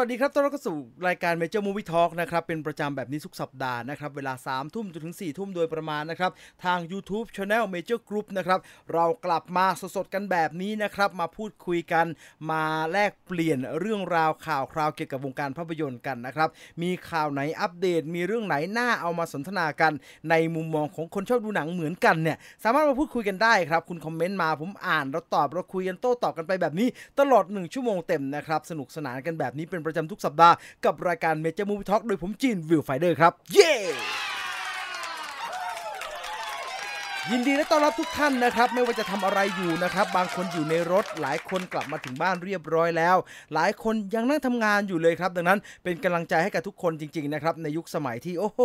วัสดีครับต้อนรับเข้าสู่รายการ Major Movie Talk นะครับ เป็นประจำแบบนี้ทุกสัปดาห์นะครับ เวลา 3 ทุ่มจนถึง 4 ทุ่มโดยประมาณนะครับ ทาง YouTube Channel Major Group นะครับ เรากลับมาสดๆกันแบบนี้นะครับ มาพูดคุยกัน มาแลกเปลี่ยนเรื่องราวข่าวคราวเกี่ยวกับวงการภาพยนตร์กันนะครับ มีข่าวไหนอัปเดต มีเรื่องไหนน่าเอามาสนทนากัน ในมุมมองของคนชอบดูหนังเหมือนกันเนี่ย สามารถมาพูดคุยกันได้ครับ คุณคอมเมนต์มาผมอ่านเราตอบเราคุยกันโต้ตอบกันไปแบบนี้ ตลอด 1 ชั่วโมงเต็มนะครับ สนุกสนานกันแบบนี้เป็นประจำทุกสัปดาห์กับรายการ Major Movie Talk โดยผมจีนวิวไฟเดอร์ครับ เย้ ยินดีและต้อนรับทุกท่านนะครับ ไม่ว่าจะทำอะไรอยู่นะครับ บางคนอยู่ในรถ หลายคนกลับมาถึงบ้านเรียบร้อยแล้ว หลายคนยังนั่งทำงานอยู่เลยครับ ดังนั้นเป็นกำลังใจให้กับทุกคนจริง ๆ นะครับ ในยุคสมัยที่โอ้โห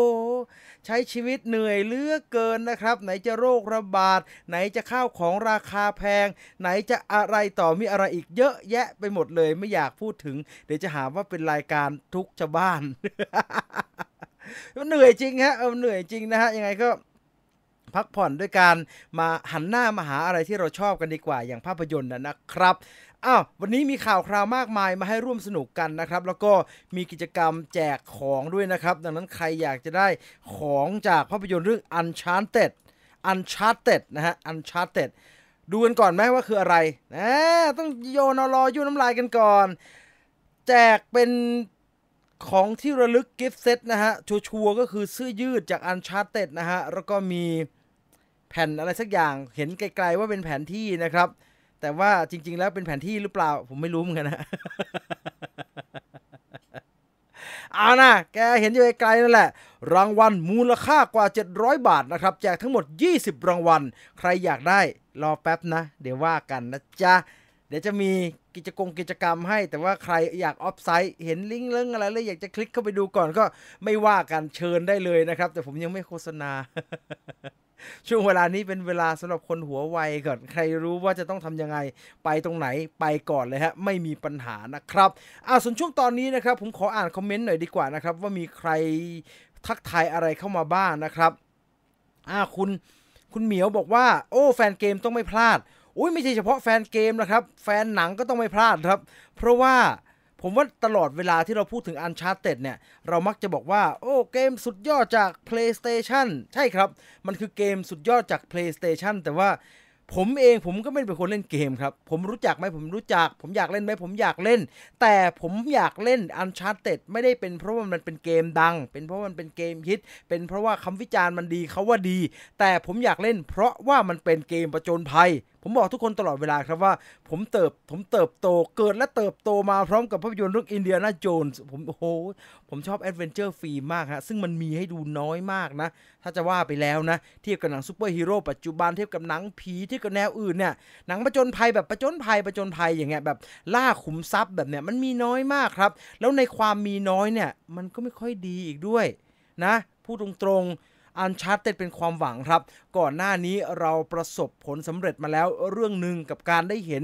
ใช้ชีวิตเหนื่อยเลือกเกินนะครับ ไหนจะโรคระบาด ไหนจะข้าวของราคาแพง ไหนจะอะไรต่อมีอะไรอีกเยอะแยะไปหมดเลย ไม่อยากพูดถึง เดี๋ยวจะหาว่าเป็นรายการทุกชาวบ้านเหนื่อยจริงฮะเออเหนื่อยจริงนะฮะยังไงก็ พักผ่อนด้วยการมาหันหน้ามาหาอะไรที่เราชอบกันดีกว่าอย่างภาพยนตร์นะครับอ้าววันนี้มีข่าวคราวมากมายมาให้ร่วมสนุกกันนะครับ แล้วก็มีกิจกรรมแจกของด้วยนะครับ ดังนั้นใครอยากจะได้ของจากภาพยนตร์เรื่อง Uncharted Uncharted นะฮะ Uncharted ดูกันก่อนไหมว่าคืออะไรนะต้องโยนอรอยุ่น้ำลายกันก่อน แจกเป็นของที่ระลึกกิฟต์เซตนะฮะ ชัวร์ๆก็คือเสื้อยืดจาก Uncharted นะฮะ แล้วก็มี แผ่นอะไรสักอย่างเห็นไกลๆว่าเป็นแผนที่นะครับ แต่ว่าจริง ๆ แล้วเป็นแผนที่หรือเปล่า ผมไม่รู้เหมือนกันนะเอานะแกเห็นอยู่ไกลๆนั่นแหละ รางวัลมูลค่ากว่า 700 บาทนะครับ แจกทั้งหมด 20 รางวัล ใครอยากได้รอแป๊บนะ เดี๋ยวว่ากันนะจ๊ะ ดี๋ยวจะมีกิจกรรมกิจกรรมให้ แต่ว่าใครอยากออฟไซต์เห็นลิงก์เรื่องอะไรแล้วอยากจะคลิกเข้าไปดูก่อนก็ไม่ว่ากันเชิญได้เลยนะครับ แต่ผมยังไม่โฆษณา ช่วงเวลานี้เป็นเวลาสำหรับคนหัวไวก่อน ใครรู้ว่าจะต้องทำยังไง ไปตรงไหนไปก่อนเลยฮะ ไม่มีปัญหานะครับอ่าส่วนช่วงตอนนี้นะครับ ผมขออ่านคอมเมนต์หน่อยดีกว่านะครับ ว่ามีใครทักทายอะไรเข้ามาบ้างนะครับอ่าคุณคุณเหมียวบอกว่า โอ้ แฟนเกมต้องไม่พลาด อุ้ยไม่ใช่เฉพาะแฟนเกมนะครับ แฟนหนังก็ต้องไม่พลาดครับ เพราะว่าผมว่าตลอดเวลาที่เราพูดถึง Uncharted เนี่ย เรามักจะบอกว่า โอ้ เกมสุดยอดจาก PlayStation ใช่ครับ มันคือเกมสุดยอดจาก PlayStation แต่ว่าผมเองผมก็ไม่เป็นคนเล่นเกมครับ ผมรู้จักไหมผมรู้จัก ผมอยากเล่นไหมผมอยากเล่น แต่ผมอยากเล่น Uncharted ไม่ได้เป็นเพราะว่ามันเป็นเกมดัง เป็นเพราะมันเป็นเกมฮิต เป็นเพราะว่าคำวิจารณ์มันดีเขาว่าดี แต่ผมอยากเล่น เพราะว่ามันเป็นเกมประจนภัย ผมบอกทุกคนตลอดเวลาครับว่า ผมเติบผมเติบโตเกิดและเติบโตมาพร้อมกับภาพยนตร์เรื่องอินเดียนาโจนส์ผมโอ้โหผมชอบ adventure film มากฮะซึ่งมันมีให้ดูน้อยมากนะ ถ้าจะว่าไปแล้วนะ เทียบกับหนังซูเปอร์ฮีโร่ปัจจุบันเทียบกับหนังผีเทียบกับแนวอื่นเนี่ยหนังประจนภัยแบบประจนภัยประจนภัยอย่างเงี้ยแบบล่าขุมทรัพย์แบบเนี้ยมันมีน้อยมากครับ แล้วในความมีน้อยเนี่ยมันก็ไม่ค่อยดีอีกด้วยนะพูดตรงๆ Uncharted เป็นความหวังครับ ก่อนหน้านี้เราประสบผลสำเร็จมาแล้วเรื่องหนึ่งกับการได้เห็น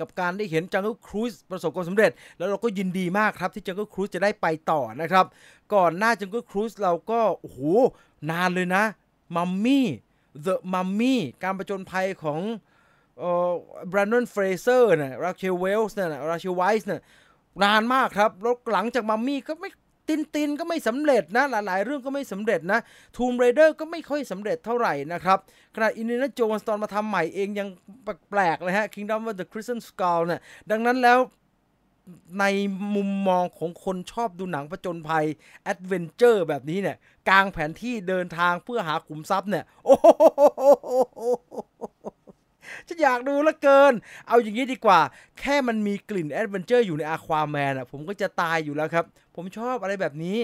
กับการได้เห็น Jungle Cruise ประสบความสำเร็จ แล้วเราก็ยินดีมากครับที่ Jungle Cruise จะได้ไปต่อนะครับ ก่อนหน้า Jungle Cruise เราก็โอ้โหนานเลยนะ Mummy The Mummy การประจนภัยของเอ่อ Brandon Fraser นะ Rachel Wells นะ Rachel Weisz นะนานมากครับแล้วหลังจาก Mummy ก็ไม่ ตินตินก็ไม่สำเร็จนะหลายๆ เรื่องก็ไม่สำเร็จนะ Tomb Raider ก็ไม่ค่อยสำเร็จเท่าไหร่นะครับขณะ Indiana Jones ตอนมาทำใหม่เองยังแปลกๆเลยฮะ Kingdom of the Crystal Skull เนี่ยดังนั้นแล้วในมุมมองของคนชอบดูหนังผจญภัย adventure แบบนี้เนี่ยกางแผนที่เดินทางเพื่อหาขุมทรัพย์เนี่ย โอ้โห ฉันอยากดูเหลือเกิน เอาอย่างนี้ดีกว่า แค่มันมีกลิ่น adventure อยู่ในอาควาแมนอะผมก็จะตายอยู่แล้วครับ ผมชอบอะไรแบบนี้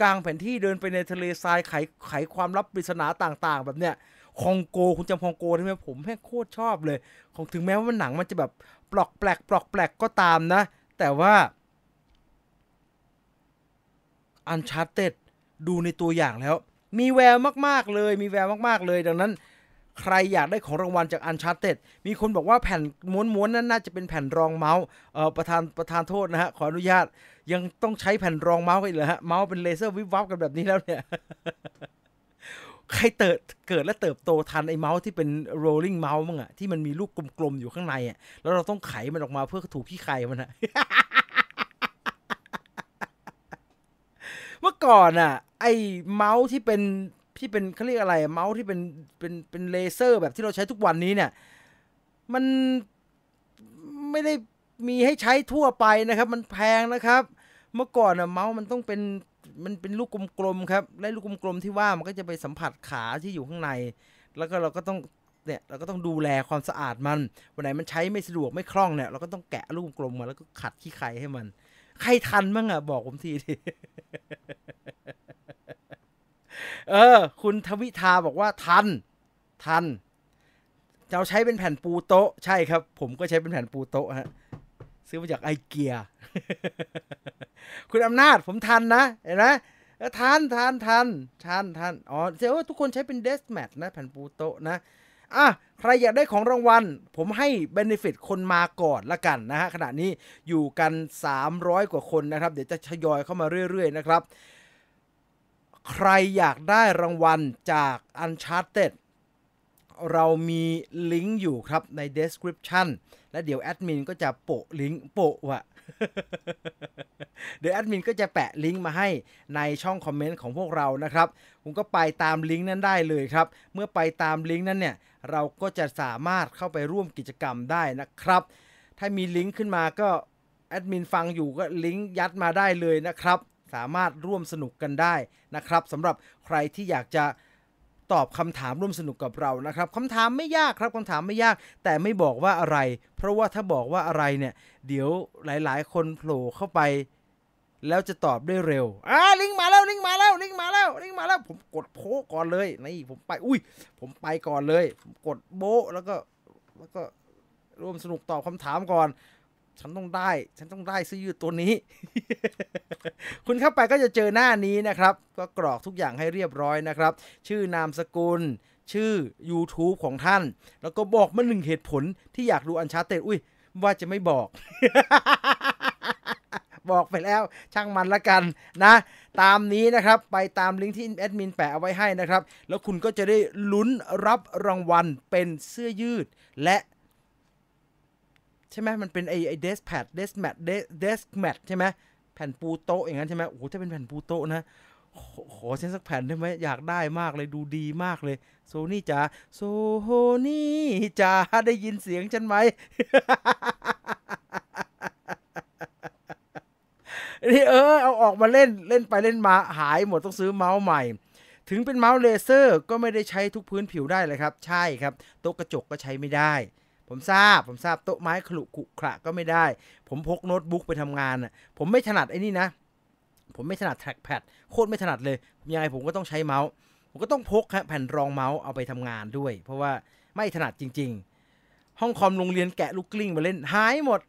กางแผนที่เดินไปในทะเลทรายไขไขความลับปริศนาต่างๆ แบบเนี้ยคองโกคุณจำคองโกได้ไหมผมแม่งโคตรชอบเลย ของถึงแม้ว่าหนังมันจะแบบปลอกแปลกปลอกแปลกก็ตามนะ แต่ว่า Uncharted ดูในตัวอย่างแล้ว มีแววมากๆเลย มีแววมากๆเลย ดังนั้น ใครอยากได้ของรางวัลจาก Uncharted มีคนบอกว่าแผ่นม้วนๆนั้นน่าจะเป็นแผ่นรองเมาส์เอ่อประธานประธานโทษนะฮะขออนุญาตยังต้องใช้แผ่นรองเมาส์กันอีกเหรอฮะเมาส์เป็นเลเซอร์วิบวับกันแบบนี้แล้วเนี่ยใครเติดเกิดและเติบโตทันไอ้เมาส์ที่เป็น rolling mouse มั้งอะที่มันมีลูกกลมๆอยู่ข้างในอะแล้วเราต้องไขมันออกมาเพื่อถูกขี้ไข่มันอะเมื่อก่อนอะไอ้เมาส์ที่เป็น ที่เป็นเขาเรียกอะไรเมาส์ที่เป็นเป็นเป็นเลเซอร์แบบที่เราใช้ทุกวันนี้เนี่ย มันไม่ได้มีให้ใช้ทั่วไปนะครับ มันแพงนะครับ เมื่อก่อนอะเมาส์มันต้องเป็นมันเป็นลูกกลมๆครับ และลูกกลมๆที่ว่ามันก็จะไปสัมผัสขาที่อยู่ข้างใน แล้วก็เราก็ต้องเนี่ยเราก็ต้องดูแลความสะอาดมัน วันไหนมันใช้ไม่สะดวกไม่คล่องเนี่ยเราก็ต้องแกะลูกกลมมาแล้วก็ขัดขี้ไข่ให้มัน ใครทันบ้างอะบอกผมทีที เออ คุณทวิทาบอกว่าทัน ทันเราใช้เป็นแผ่นปูโต๊ะ ใช่ครับ ผมก็ใช้เป็นแผ่นปูโต๊ะฮะซื้อมาจากไอเกียคุณอำนาจผมทันนะ เห็นไหมทันทันทันทันทันอ๋อเจ้าทุกคนใช้เป็นเดสแมทนะแผ่นปูโต๊ะนะอะใครอยากได้ของรางวัล ผมให้เบนฟิตคนมาก่อนละกันนะฮะ ขณะนี้อยู่กัน 300 กว่าคนนะครับ เดี๋ยวจะทยอยเข้ามาเรื่อยๆนะครับ ใครอยากได้รางวัลจาก Uncharted เรามีลิงก์อยู่ครับใน description และเดี๋ยวแอดมินก็จะโปะลิงก์โปะวะเดี๋ยวแอดมินก็จะแปะลิงก์มาให้ในช่องคอมเมนต์ของพวกเรานะครับคุณก็ไปตามลิงก์นั้นได้เลยครับ เมื่อไปตามลิงก์นั้นเนี่ย เราก็จะสามารถเข้าไปร่วมกิจกรรมได้นะครับ ถ้ามีลิงก์ขึ้นมาก็แอดมินฟังอยู่ก็ลิงก์ยัดมาได้เลยนะครับ สามารถร่วมสนุกกันได้นะครับสำหรับใครที่อยากจะตอบคำถามร่วมสนุกกับเรานะครับคำถามไม่ยากครับคำถามไม่ยาก แต่ไม่บอกว่าอะไร เพราะว่าถ้าบอกว่าอะไรเนี่ย เดี๋ยวหลาย ๆ คนโผล่เข้าไป แล้วจะตอบได้เร็วอ่าลิงมาแล้วลิงมาแล้วลิงมาแล้วลิงมาแล้ว ผมกดโพก่อนเลยนี่ผมไปอุ้ย ผมไปก่อนเลย ผมกดโบแล้วก็แล้วก็ร่วมสนุกตอบคำถามก่อน ฉันต้องได้ ฉันต้องได้ซื้อยืดตัวนี้ คุณเข้าไปก็จะเจอหน้านี้นะครับ ก็กรอกทุกอย่างให้เรียบร้อยนะครับ ชื่อนามสกุล ชื่อ YouTube ของท่าน แล้วก็บอกมาหนึ่งเหตุผลที่อยากดูอันชาเตอุ้ย ว่าจะไม่บอก บอกไปแล้วช่างมันละกันนะ ตามนี้นะครับไปตามลิงก์ที่แอดมินแปะเอาไว้ให้นะครับ แล้วคุณก็จะได้ลุ้นรับรางวัลเป็นเสื้อยืดและ ใช่ไหมมันเป็นไอ้ไอ้ desk pad desk mat desk mat ใช่ไหมแผ่นปูโต๊ะอย่างนั้นใช่ไหมโอ้โหถ้าเป็นแผ่นปูโต๊ะนะขอเส้นสักแผ่นได้ไหมอยากได้มากเลยดูดีมากเลยโซนี่จ๋าโซนี่จ๋าได้ยินเสียงฉันไหมนี่เออเอาออกมาเล่นเล่นไปเล่นมาหายหมดต้องซื้อเมาส์ใหม่ ถึงเป็นเมาส์เลเซอร์ก็ไม่ได้ใช้ทุกพื้นผิวได้เลยครับ ใช่ครับโต๊ะกระจกก็ใช้ไม่ได้ ผมทราบ ผมทราบโต๊ะไม้ขลุขรุขระก็ไม่ได้ ผมพกโน้ตบุ๊กไปทำงานอะ ผมไม่ถนัดไอ้นี่นะ ผมไม่ถนัด trackpad โคตรไม่ถนัดเลยยังไงผมก็ต้องใช้เมาส์ ผมก็ต้องพกแผ่นรองเมาส์เอาไปทำงานด้วย เพราะว่าไม่ถนัดจริง ๆ ห้องคอมโรงเรียนแกะลูกกลิ้งมาเล่นหายหมด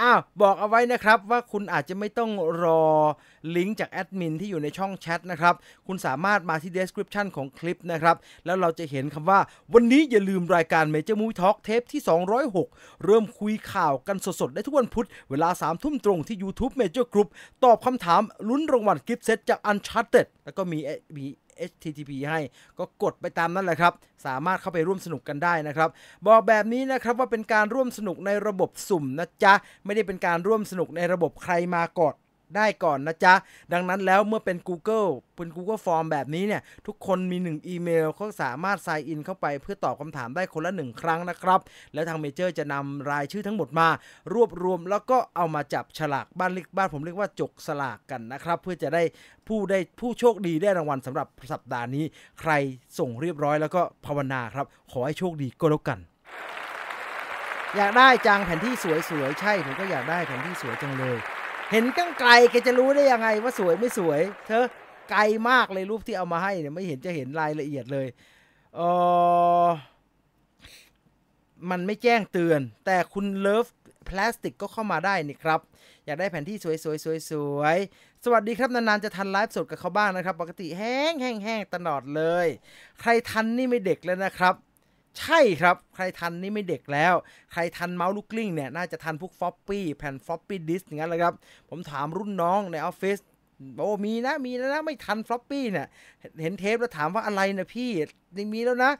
อ้าวบอกเอาไว้นะครับว่าคุณอาจจะไม่ต้องรอลิงก์จากแอดมินที่อยู่ในช่องแชทนะครับคุณสามารถมาที่ description ของคลิปนะครับแล้วเราจะเห็นคำว่า วันนี้อย่าลืมรายการ Major Movie Talk เทปที่ 206 เริ่มคุยข่าวกันสดๆ ได้ทุกวันพุธ เวลา3ทุ่มตรงที่ YouTube Major Group ตอบคำถามลุ้นรางวัลกิฟต์เซตจาก Uncharted แล้วก็มีมี HTTP ให้ ก็กดไปตามนั้นแหละครับ สามารถเข้าไปร่วมสนุกกันได้นะครับ บอกแบบนี้นะครับว่าเป็นการร่วมสนุกในระบบสุ่มนะจ๊ะ ไม่ได้เป็นการร่วมสนุกในระบบใครมากด ได้ก่อนนะจ๊ะ ดังนั้นแล้วเมื่อเป็น Google เป็น Google Form แบบนี้เนี่ย ทุกคนมี 1 อีเมลเขาสามารถ sign in เข้าไปเพื่อตอบคำถามได้คนละ 1 ครั้งนะครับ แล้วทางเมเจอร์จะนำรายชื่อทั้งหมดมา รวบรวมแล้วก็เอามาจับฉลากบ้านเล็กบ้านผมเรียกว่าจกสลากกันนะครับ เพื่อจะได้ผู้ได้ผู้โชคดีได้รางวัลสำหรับสัปดาห์นี้ ใครส่งเรียบร้อยแล้วก็ภาวนาครับ ขอให้โชคดีก็แล้วกันอยากได้จังแผนที่สวยๆใช่ผมก็อยากได้แผนที่สวยจังเลย เห็นกั้งไกลแกจะรู้ได้ยังไงว่าสวยไม่สวย เธอไกลมากเลยรูปที่เอามาให้เนี่ยไม่เห็นจะเห็นรายละเอียดเลยเออมันไม่แจ้งเตือน แต่คุณเลิฟพลาสติกก็เข้ามาได้นี่ครับ อยากได้แผนที่สวยๆสวยๆสวัสดีครับ นานๆจะทันไลฟ์สดกับเขาบ้างนะครับ ปกติแห้งแห้งแห้งตลอดเลย ใครทันนี่ไม่เด็กแล้วนะครับ ใช่ครับ ใครทันนี่ไม่เด็กแล้ว ใครทันเมาส์ลูกกลิ้งเนี่ย น่าจะทันพวก floppy แผ่น floppy disk อย่างนั้นแหละครับ ผมถามรุ่นน้องในออฟฟิศโอ้มีนะ มีแล้วนะ ไม่ทัน floppy เนี่ย เห็นเทปแล้วถามว่าอะไรนะพี่ยังมีแล้วนะ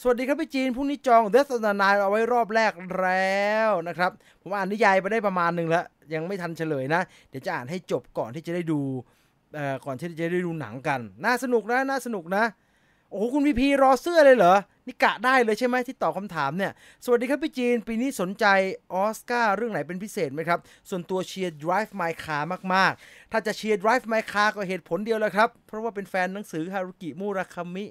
สวัสดีครับพี่จีนพรุ่งนี้จองเดสนายเอาไว้รอบแรกแล้วนะครับ ผมอ่านนิยายไปได้ประมาณหนึ่งแล้ว ยังไม่ทันเฉลยนะ เดี๋ยวจะอ่านให้จบก่อนที่จะได้ดูเอ่อก่อนที่จะได้ดูหนังกัน น่าสนุกนะ น่าสนุกนะ โอ้โหคุณพีพีรอเสื้อเลยเหรอ นี่กะได้เลยใช่ไหมที่ตอบคำถามเนี่ย สวัสดีครับพี่จีน ปีนี้สนใจออสการ์เรื่องไหนเป็นพิเศษไหมครับ ส่วนตัวเชียร์ Drive My Car มาก ๆ ถ้าจะเชียร์ Drive My Car ก็เหตุผลเดียวแหละครับ เพราะว่าเป็นแฟนหนังสือฮารุกิมูราคามิ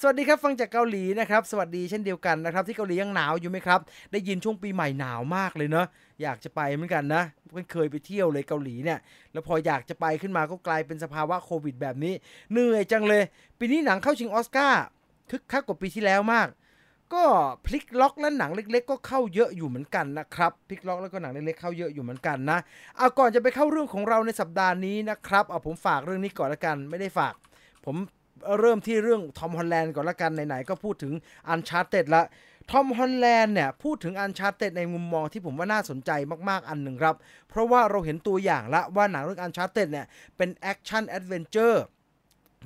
สวัสดีครับฟังจากเกาหลีนะครับ สวัสดีเช่นเดียวกันนะครับ ที่เกาหลียังหนาวอยู่ไหมครับ ได้ยินช่วงปีใหม่หนาวมากเลยเนาะ อยากจะไปเหมือนกันนะเพิ่เคยไปเที่ยวเลยเกาหลีเนี่ย แล้วพออยากจะไปขึ้นมาก็กลายเป็นสภาวะโควิดแบบนี้ เหนื่อยจังเลย ปีนี้หนังเข้าชิงออสการ์คึกคักกว่าปีที่แล้วมาก ก็พลิกล็อกและหนังเล็ก ๆ ก็เข้าเยอะอยู่เหมือนกันนะครับพลิกล็อกแล้วก็หนังเล็กๆเข้าเยอะอยู่เหมือนกันนะเอาก่อนจะไปเข้าเรื่องของเราในสัปดาห์นี้นะครับเอาผมฝากเรื่องนี้ก่อนละกันไม่ได้ฝาก ผมเริ่มที่เรื่องทอมฮอลแลนด์ก่อนละกันไหนๆก็พูดถึง Uncharted ละ ทอมฮอลแลนด์เนี่ยพูดถึง Uncharted ในมุมมองที่ผมว่าน่าสนใจมากๆอันหนึ่งครับ เพราะว่าเราเห็นตัวอย่างละว่าหนังเรื่อง Uncharted เนี่ยเป็น action adventure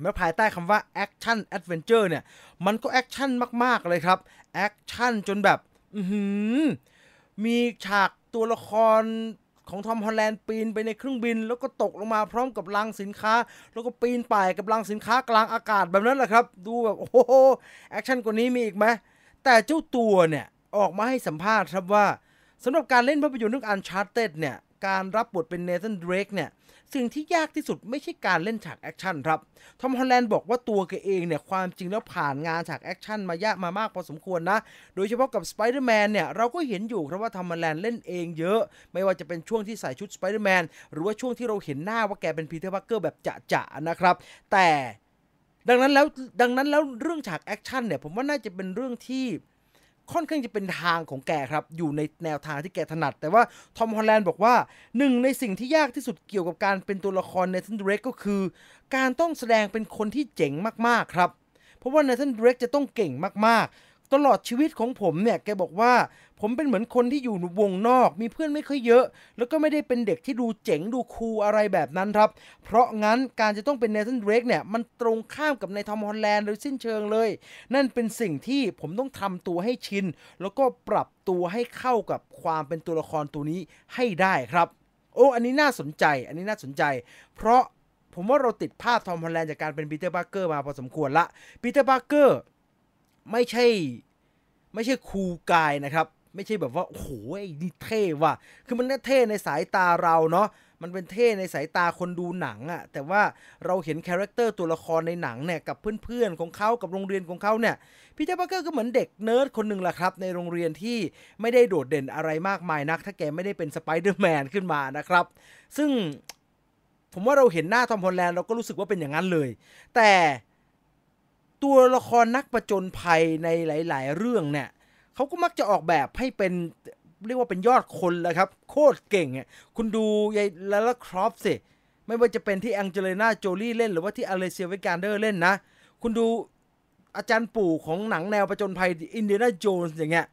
เมื่อภายใต้คำว่า action adventure เนี่ยมันก็ action มากๆเลยครับ action จนแบบมีฉากตัวละครของทอมฮอลแลนด์ปีนไปในเครื่องบิน แล้วก็ตกลงมาพร้อมกับลังสินค้า แล้วก็ปีนป่ายกับลังสินค้ากลางอากาศแบบนั้นแหละครับ ดูแบบโอ้โหแอคชั่นกว่านี้มีอีกไหม แต่เจ้าตัวเนี่ยออกมาให้สัมภาษณ์ครับว่าสำหรับการเล่นภาพยนตร์เรื่อง Uncharted เนี่ยการรับบทเป็นเน t ันเดรกเนี่ยสิ่งที่ยากที่สุดไม่ใช่การเล่นฉากแอคชั่นครับทอมฮอลแลนด์บอกว่าตัวแกเองเนี่ยความจริงแล้วผ่านงานฉากแอคชั่นมายากมามากพอสมควรนะ โดยเฉพาะกับสไปเดอร์แมนเนี่ยเราก็เห็นอยู่ครับว่าทอมฮอลแลนด์เล่นเองเยอะ ไม่ว่าจะเป็นช่วงที่ใส่ชุดสไปเดอร์แมนหรือว่าช่วงที่เราเห็นหน้าว่าแกเป็นพีเตอร์พาร์เกอร์แบบจะๆนะครับแต่ ดังนั้นแล้วดังนั้นแล้วเรื่องฉากแอคชั่นเนี่ยผมว่าน่าจะเป็นเรื่องที่ค่อนข้างจะเป็นทางของแกครับ อยู่ในแนวทางที่แกถนัด แต่ว่าทอมฮอลแลนด์บอกว่าหนึ่งในสิ่งที่ยากที่สุดเกี่ยวกับการเป็นตัวละครเนธันเดรกก็คือ การต้องแสดงเป็นคนที่เจ๋งมากๆครับ เพราะว่าเนธันเดรกจะต้องเก่งมากๆ ตลอดชีวิตของผมเนี่ยแกบอกว่า ผมเป็นเหมือนคนที่อยู่วงนอก มีเพื่อนไม่ค่อยเยอะ แล้วก็ไม่ได้เป็นเด็กที่ดูเจ๋งดู cool อะไรแบบนั้นครับ เพราะงั้นการจะต้องเป็นเนธันเดรกเนี่ยมันตรงข้ามกับในทอมฮอลแลนด์โดยสิ้นเชิงเลย นั่นเป็นสิ่งที่ผมต้องทำตัวให้ชิน แล้วก็ปรับตัวให้เข้ากับความเป็นตัวละครตัวนี้ให้ได้ครับ โอ้อันนี้น่าสนใจ อันนี้น่าสนใจ เพราะผมว่าเราติดภาพทอมฮอลแลนด์จากการเป็นพีเตอร์พาร์เกอร์มาพอสมควรละพีเตอร์พาร์เกอร์ ไม่ใช่ ไม่ใช่ cool guy นะครับ ไม่ใช่แบบว่าโอ้โหนี่เท่ว่ะคือมันเท่ในสายตาเราเนาะมันเป็นเท่ในสายตาคนดูหนังอะแต่ว่าเราเห็น character ตัวละครในหนังเนี่ยกับเพื่อนๆของเขากับโรงเรียนของเขาเนี่ยพีเตอร์พาร์เกอร์ก็เหมือนเด็กเนิร์ดคนหนึ่งแหละครับ ในโรงเรียนที่ไม่ได้โดดเด่นอะไรมากมายนัก ถ้าแกไม่ได้เป็นสไปเดอร์แมนขึ้นมานะครับ ซึ่งผมว่าเราเห็นหน้าทอมฮอลแลนด์เราก็รู้สึกว่าเป็นอย่างนั้นเลย แต่ ตัวละครนักประจนภัยในหลาย ๆ เรื่องเนี่ยเขาก็มักจะออกแบบให้เป็นเรียกว่าเป็นยอดคนเลยครับ โคตรเก่งอะคุณดูยายลาร่าครอฟต์สิ ไม่ว่าจะเป็นที่แองเจลิน่าโจลี่เล่นหรือว่าที่อลิเซียวิกันเดอร์เล่นนะ คุณดูอาจารย์ปู่ของหนังแนวประจนภัยอินเดียนาโจนส์อย่างเงี้ย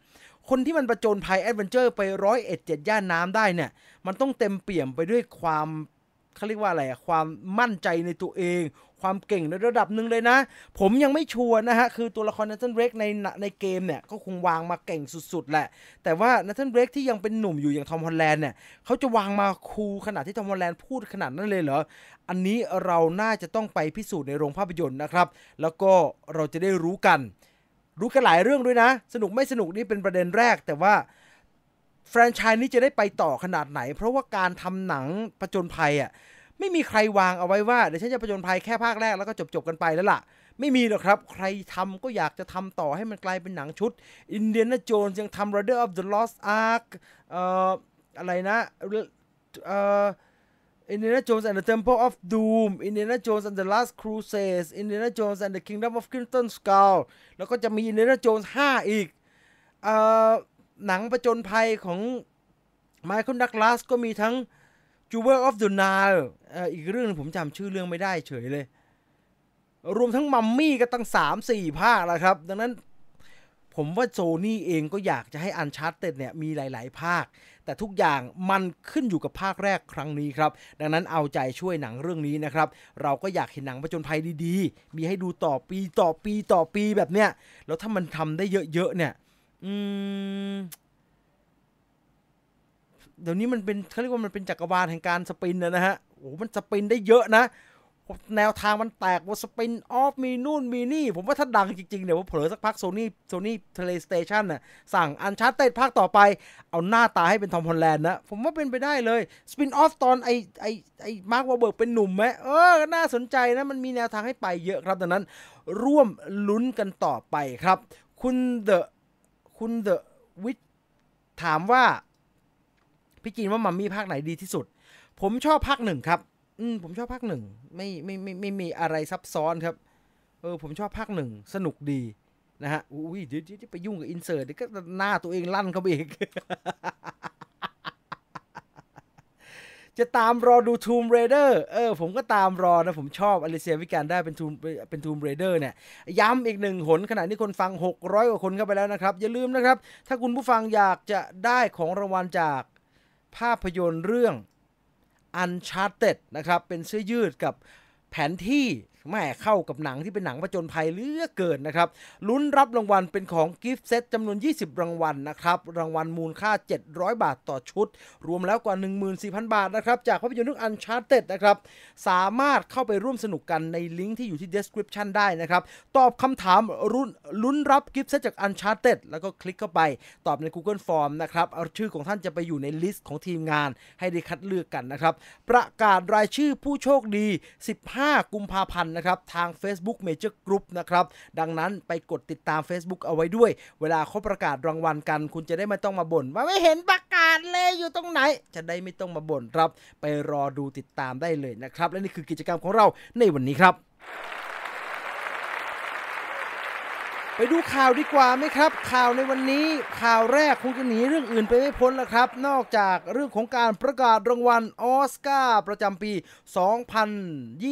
คนที่มันประจนภัยแอดเวนเจอร์ไปร้อยเอ็ดเจ็ดย่านน้ำได้เนี่ย มันต้องเต็มเปี่ยมไปด้วยความ เขาเรียกว่าอะไรอะความมั่นใจในตัวเอง ความเก่งในระดับหนึ่งเลยนะ ผมยังไม่ชัวร์นะฮะ คือตัวละครเนธันเดรกในในเกมเนี่ย ก็คงวางมาดเก่งสุดๆ แหละ แต่ว่าเนธันเดรกที่ยังเป็นหนุ่มอยู่อย่างทอมฮอลแลนด์เนี่ยเขาจะวางมาด cool ขนาดที่ทอมฮอลแลนด์พูดขนาดนั้นเลยเหรอ อันนี้เราน่าจะต้องไปพิสูจน์ในโรงภาพยนตร์นะครับ แล้วก็เราจะได้รู้กัน รู้กันหลายเรื่องด้วยนะ สนุกไม่สนุกนี่เป็นประเด็นแรกแต่ว่า แฟรนไชส์นี้จะได้ไปต่อขนาดไหน เพราะว่าการทำหนังประจนภัยอะไม่มีใครวางเอาไว้ว่าเดี๋ยวฉันจะประจนภัยแค่ภาคแรกแล้วก็จบจบกันไปแล้วล่ะ ไม่มีหรอกครับ ใครทำก็อยากจะทำต่อให้มันกลายเป็นหนังชุดอินเดียนาโจนยังทำ Rider of the Lost Ark เอ่ออะไรนะเอ่อ Indiana Jones and the Temple of Doom Indiana Jones and the Last Crusade Indiana Jones and the Kingdom of Crimson Skull แล้วก็จะมี Indiana Jones 5 อีกเอ่อ หนังประจนภัยของ Michael Douglas ก็มีทั้ง Jewel of the Nile อีกเรื่องนึงผมจำชื่อเรื่องไม่ได้เฉยเลย รวมทั้งมัมมี่ก็ตั้ง 3-4 ภาคแล้วครับ ดังนั้นผมว่าโซนี่เองก็อยากจะให้อันชาร์เต็ดเนี่ยมีหลาย ๆ ภาค แต่ทุกอย่างมันขึ้นอยู่กับภาคแรกครั้งนี้ครับ ดังนั้นเอาใจช่วยหนังเรื่องนี้นะครับ เราก็อยากเห็นหนังประจนภัยดี ๆ มีให้ดูต่อปีต่อปีต่อปีแบบเนี้ยแล้วถ้ามันทำได้เยอะ ๆ เนี่ย อืม เดี๋ยวนี้มันเป็นเขาเรียกว่ามันเป็นจักรวาลแห่งการ spin นะฮะโอ้มัน spin ได้เยอะนะ แนวทางมันแตกว่า spin-off มีนู่นมีนี่ ผมว่าถ้าดังจริง ๆ เดี๋ยวเผลอสักพักโซนี่โซนี่เพลย์สเตชันน่ะสั่ง Uncharted ภาคต่อไป เอาหน้าตาให้เป็นทอมฮอลแลนด์นะ ผมว่าเป็นไปได้เลย spin-off ตอนไอ้ไอ้ไอ้มาร์กวอห์ลเบิร์กเป็นหนุ่มไหมเออ น่าสนใจนะ มันมีแนวทางให้ไปเยอะครับดังนั้น ร่วมลุ้นกันต่อไปครับ คุณเดอะ คุณเดอะวิทถามว่า พี่จีนว่ามัมมี่ภาคไหนดีที่สุด ผมชอบภาคหนึ่งครับ อืมผมชอบภาคหนึ่งไม่ไม่ไม่ไม่มีอะไรซับซ้อนครับ เออผมชอบภาคหนึ่งสนุกดีนะฮะอุ้ยเดี๋ยวจะไปยุ่งกับ insert เดี๋ยวก็หน้าตัวเองลั่นเข้าไปอีก จะตามรอดู Tomb Raider เออ ผมก็ตามรอนะ ผมชอบอลิเซียวิการได้เป็นทูมเป็น Tomb Raider เนี่ย ย้ำอีกหนึ่งหนขณะนี้คนฟัง 600 กว่าคนเข้าไปแล้วนะครับ อย่าลืมนะครับ ถ้าคุณผู้ฟังอยากจะได้ของรางวัลจากภาพยนตร์เรื่อง Uncharted นะครับ เป็นเสื้อยืดกับแผนที่ แม่เข้ากับหนังที่เป็นหนังประจนภัยเลือเกินนะครับ ลุ้นรับรางวัลเป็นของ gift set จำนวน 20 รางวัลนะครับ รางวัลมูลค่า 700 บาทต่อชุด รวมแล้วกว่า 14,000 บาทนะครับ จากภาพยนตร์เรื่อง Uncharted นะครับ สามารถเข้าไปร่วมสนุกกันในลิงก์ที่อยู่ที่ description ได้นะครับ ตอบคำถามรุนลุ้นรับ gift set จาก Uncharted แล้วก็คลิกเข้าไป ตอบใน Google Form นะครับเอาชื่อของท่านจะไปอยู่ใน list ของทีมงาน ให้ได้คัดเลือกกันนะครับประกาศรายชื่อผู้โชคดี 15 กุมภาพันธ์นะครับทาง Facebook Major Group นะครับดังนั้นไปกดติดตาม Facebook เอาไว้ด้วย เวลาเขาประกาศรางวัลกัน คุณจะได้ไม่ต้องมาบ่นว่าไม่เห็นประกาศเลยอยู่ตรงไหน จะได้ไม่ต้องมาบ่นครับ ไปรอดูติดตามได้เลยนะครับ และนี่คือกิจกรรมของเราในวันนี้ครับ ไปดูข่าวดีกว่าไหมครับ ข่าวในวันนี้ข่าวแรกคงจะหนีเรื่องอื่นไปไม่พ้นแล้วครับ นอกจากเรื่องของการประกาศรางวัลออสการ์ประจำปี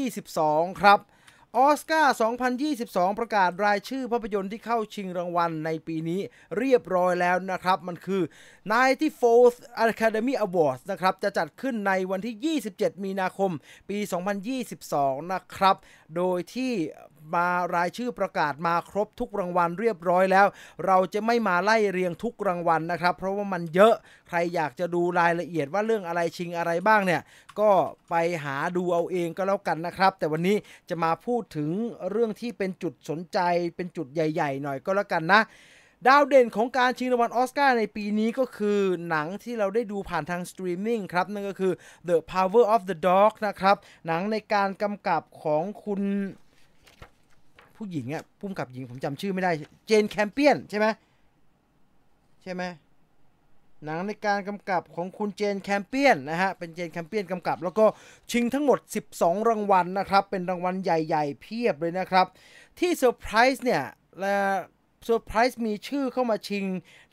2022 ครับออสการ์ 2022 ประกาศรายชื่อภาพยนตร์ที่เข้าชิงรางวัลในปีนี้เรียบร้อยแล้วนะครับ มันคือ 94th Academy Awards นะครับ จะจัดขึ้นในวันที่ 27 มีนาคม ปี 2022 นะครับ โดยที่ มารายชื่อประกาศมาครบทุกรางวัลเรียบร้อยแล้ว เราจะไม่มาไล่เรียงทุกรางวัลนะครับ เพราะว่ามันเยอะใครอยากจะดูรายละเอียดว่าเรื่องอะไรชิงอะไรบ้างเนี่ยก็ไปหาดูเอาเองก็แล้วกันนะครับ แต่วันนี้จะมาพูดถึงเรื่องที่เป็นจุดสนใจ เป็นจุดใหญ่ ๆ หน่อยก็แล้วกันนะดาวเด่นของการชิงรางวัลออสการ์ในปีนี้ก็คือหนังที่เราได้ดูผ่านทางสตรีมมิ่งครับ นั่นก็คือ The Power of the Dog นะครับ หนังในการกำกับของคุณ ผู้หญิงอะพุ่มกับหญิงผมจำชื่อไม่ได้ เจนแคมเปียนใช่ไหมใช่ไหมหนังในการกำกับของคุณเจนแคมเปียนนะฮะ เป็นเจนแคมเปียนกำกับ แล้วก็ชิงทั้งหมด 12 รางวัลนะครับ เป็นรางวัลใหญ่ๆ เพียบเลยนะครับ ที่เซอร์ไพรส์เนี่ยและเซอร์ไพรส์มีชื่อเข้ามาชิง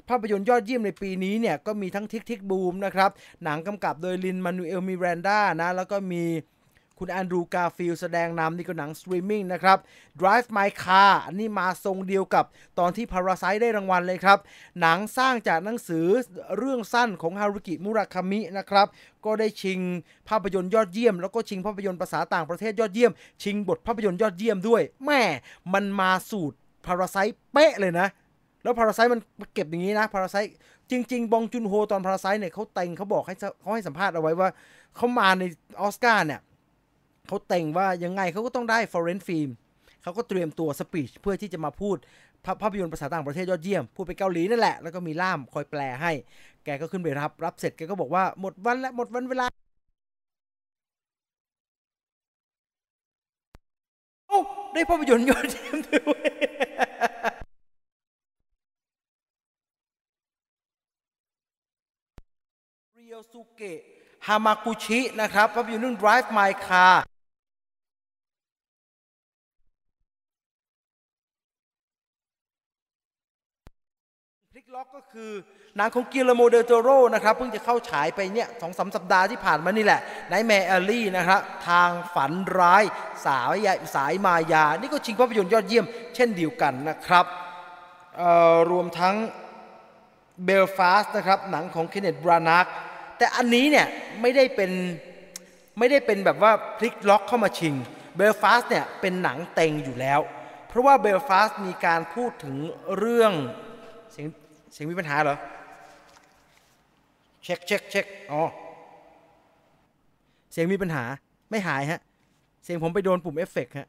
ภาพยนตร์ยอดเยี่ยมในปีนี้เนี่ย ก็มีทั้ง Tick, Tick... Boom!นะครับ หนังกำกับโดยลินมานูเอลมิแรนดานะ แล้วก็มี คุณแอนดรูว์การ์ฟิลด์แสดงนำนี่ก็หนังสตรีมมิ่งนะครับ Drive My Car อันนี้มาทรงเดียวกับตอนที่ Parasite ได้รางวัลเลยครับ หนังสร้างจากหนังสือเรื่องสั้นของฮารุกิมุราคามินะครับ ก็ได้ชิงภาพยนตร์ยอดเยี่ยม แล้วก็ชิงภาพยนตร์ภาษาต่างประเทศยอดเยี่ยม ชิงบทภาพยนตร์ยอดเยี่ยมด้วยแม่มันมาสูตร Parasite เป๊ะเลยนะแล้ว Parasite มันเก็บอย่างนี้นะ Parasite จริง ๆ บองจุนโฮตอน Parasite เนี่ยเขาเต็งเขาบอกให้เขาให้สัมภาษณ์เอาไว้ว่าเขามาในออสการ์เนี่ย เขาเต็งว่ายังไงเขาก็ต้องได้ foreign film เขาก็เตรียมตัวสปีชเพื่อที่จะมาพูดภาภาพยนตร์ภาษาต่างประเทศยอดเยี่ยม พูดไปเกาหลีนั่นแหละ แล้วก็มีล่ามคอยแปลให้ แกก็ขึ้นไปรับ รับเสร็จแกก็บอกว่าหมดวันแล้วหมดวันเวลาโอ้ได้ภาพยนตร์ยอดเยี่ยมด้วยเรียวสุเกะฮามากุชินะครับภาพยนตร์เรื่อง Drive My Car พ ลิกล็อกก็คือหนังของกิลเลอร์โมเดลโตโรนะครับเพิ่งจะเข้าฉายไปเนี่ยสองสาสัปดาห์ที่ผ่านมานี่แหละ Nightmare Alley นะครับทางฝันร้ายสายสายมายา นี่ก็ชิงภาพยนตร์ยอดเยี่ยมเช่นเดียวกันนะครับรวมทั้งเบลฟาสต์นะครับหนังของเคนเนธบรานาห์แต่อันนี้เนี่ยไม่ได้เป็นไม่ได้เป็นแบบว่าพลิกล็อกเข้ามาชิงเบลฟาสต์เนี่ยเป็นหนังเต็งอยู่แล้ว เพราะว่าเบลฟาสต์มีการพูดถึงเรื่องเสียง เสียงมีปัญหาเหรอ เช็คเช็คเช็คอ๋อ เสียงมีปัญหาไม่หายฮะ เสียงผมไปโดนปุ่มเอฟเฟกต์ฮะ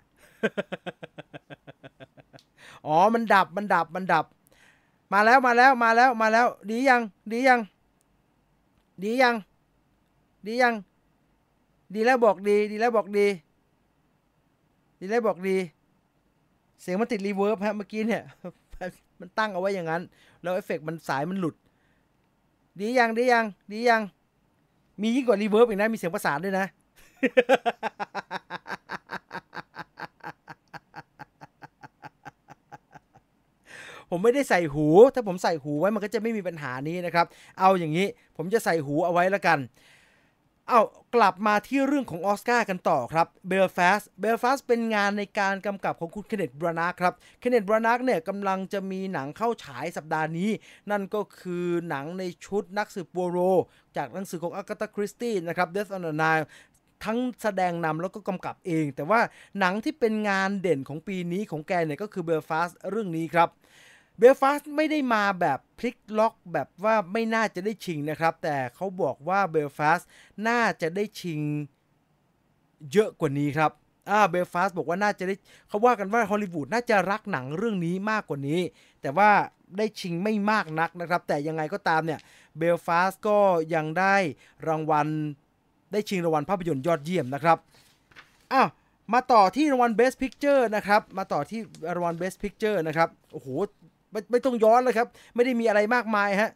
อ๋อ มันดับ มันดับ มันดับ มาแล้ว มาแล้ว มาแล้ว มาแล้ว ดียัง ดียัง ดียัง ดียัง ดีแล้วบอกดี ดีแล้วบอกดี ดีแล้วบอกดี เสียงมันติด reverb ฮะเมื่อกี้เนี่ย มันตั้งเอาไว้อย่างนั้น แล้วเอฟเฟกต์มันสายมันหลุด ดียังดียังดียัง มียิ่งกว่า reverb อีกนะ มีเสียงประสานด้วยนะ ผมไม่ได้ใส่หู ถ้าผมใส่หูไว้มันก็จะไม่มีปัญหานี้นะครับ เอาอย่างนี้ ผมจะใส่หูเอาไว้แล้วกัน เอากลับมาที่เรื่องของออสการ์กันต่อครับเบลฟาสต์เบลฟาสต์เป็นงานในการกำกับของคุณเคนเนธ บรานาห์ครับเคนเนธ บรานาห์เนี่ยกำลังจะมีหนังเข้าฉายสัปดาห์นี้ นั่นก็คือหนังในชุดนักสืบปัวโร จากหนังสือของอากาตาคริสตี้นะครับ Death on the Nile ทั้งแสดงนำแล้วก็กำกับเอง แต่ว่าหนังที่เป็นงานเด่นของปีนี้ของแกเนี่ยก็คือเบลฟาสต์เรื่องนี้ครับ เบลฟาสไม่ได้มาแบบพลิกล็อกแบบว่าไม่น่าจะได้ชิงนะครับ แต่เขาบอกว่าเบลฟาสน่าจะได้ชิงเยอะกว่านี้ครับอ่าเบลฟาสบอกว่าน่าจะได้เขาว่ากันว่าฮอลลีวูดน่าจะรักหนังเรื่องนี้มากกว่านี้ แต่ว่าได้ชิงไม่มากนักนะครับ แต่ยังไงก็ตามเนี่ยเบลฟาสก็ยังได้รางวัลได้ชิงรางวัลภาพยนตร์ยอดเยี่ยมนะครับอ้าวมาต่อที่รางวัล Best Picture นะครับ มาต่อที่รางวัล Best Picture นะครับ โอ้โห ไม่ไม่ต้องย้อนแล้วครับ ไม่ได้มีอะไรมากมายฮะ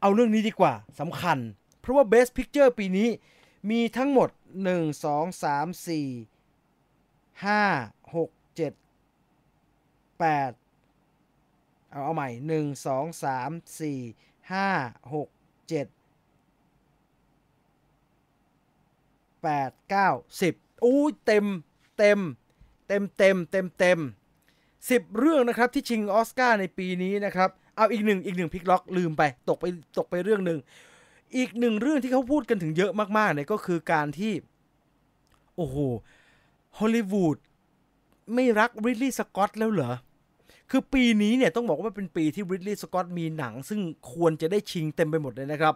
เอาเรื่องนี้ดีกว่าสำคัญ เพราะว่า Best Picture ปีนี้มีทั้งหมด 1 2 3 4 5 6 7 8 เอาเอาใหม่ 1 2 3 4 5 6 7 8 9 10อู้เต็มเต็ม เต็มเต็มเต็มเต็มเต็ม สิบเรื่องนะครับที่ชิงออสการ์ในปีนี้นะครับ เอาอีกหนึ่งอีกหนึ่งพิกล็อกลืมไปตกไปตกไปเรื่องหนึ่ง อีกหนึ่งเรื่องที่เขาพูดกันถึงเยอะมากๆเนี่ยก็คือการที่ โอ้โหฮอลลีวูดไม่รักริดลีย์สกอตแล้วเหรอ คือปีนี้เนี่ยต้องบอกว่าเป็นปีที่ริดลีย์สกอตมีหนัง ซึ่งควรจะได้ชิงเต็มไปหมดเลยนะครับ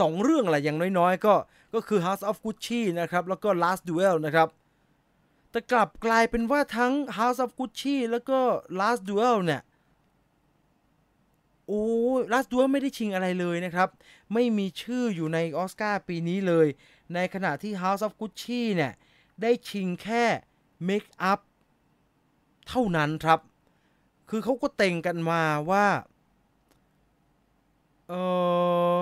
สองเรื่องอะไรอย่างน้อยๆ ก็ก็คือ House of Gucci นะครับแล้วก็ Last Duel นะครับ แต่กลับกลายเป็นว่าทั้ง House of Gucci แล้วก็ Last Duel เนี่ย โอ้ Last Duel ไม่ได้ชิงอะไรเลยนะครับ ไม่มีชื่ออยู่ในออสการ์ปีนี้เลย ในขณะที่ House of Gucci เนี่ย ได้ชิงแค่ Make Up เท่านั้นครับ คือเขาก็เต็งกันมาว่า เออ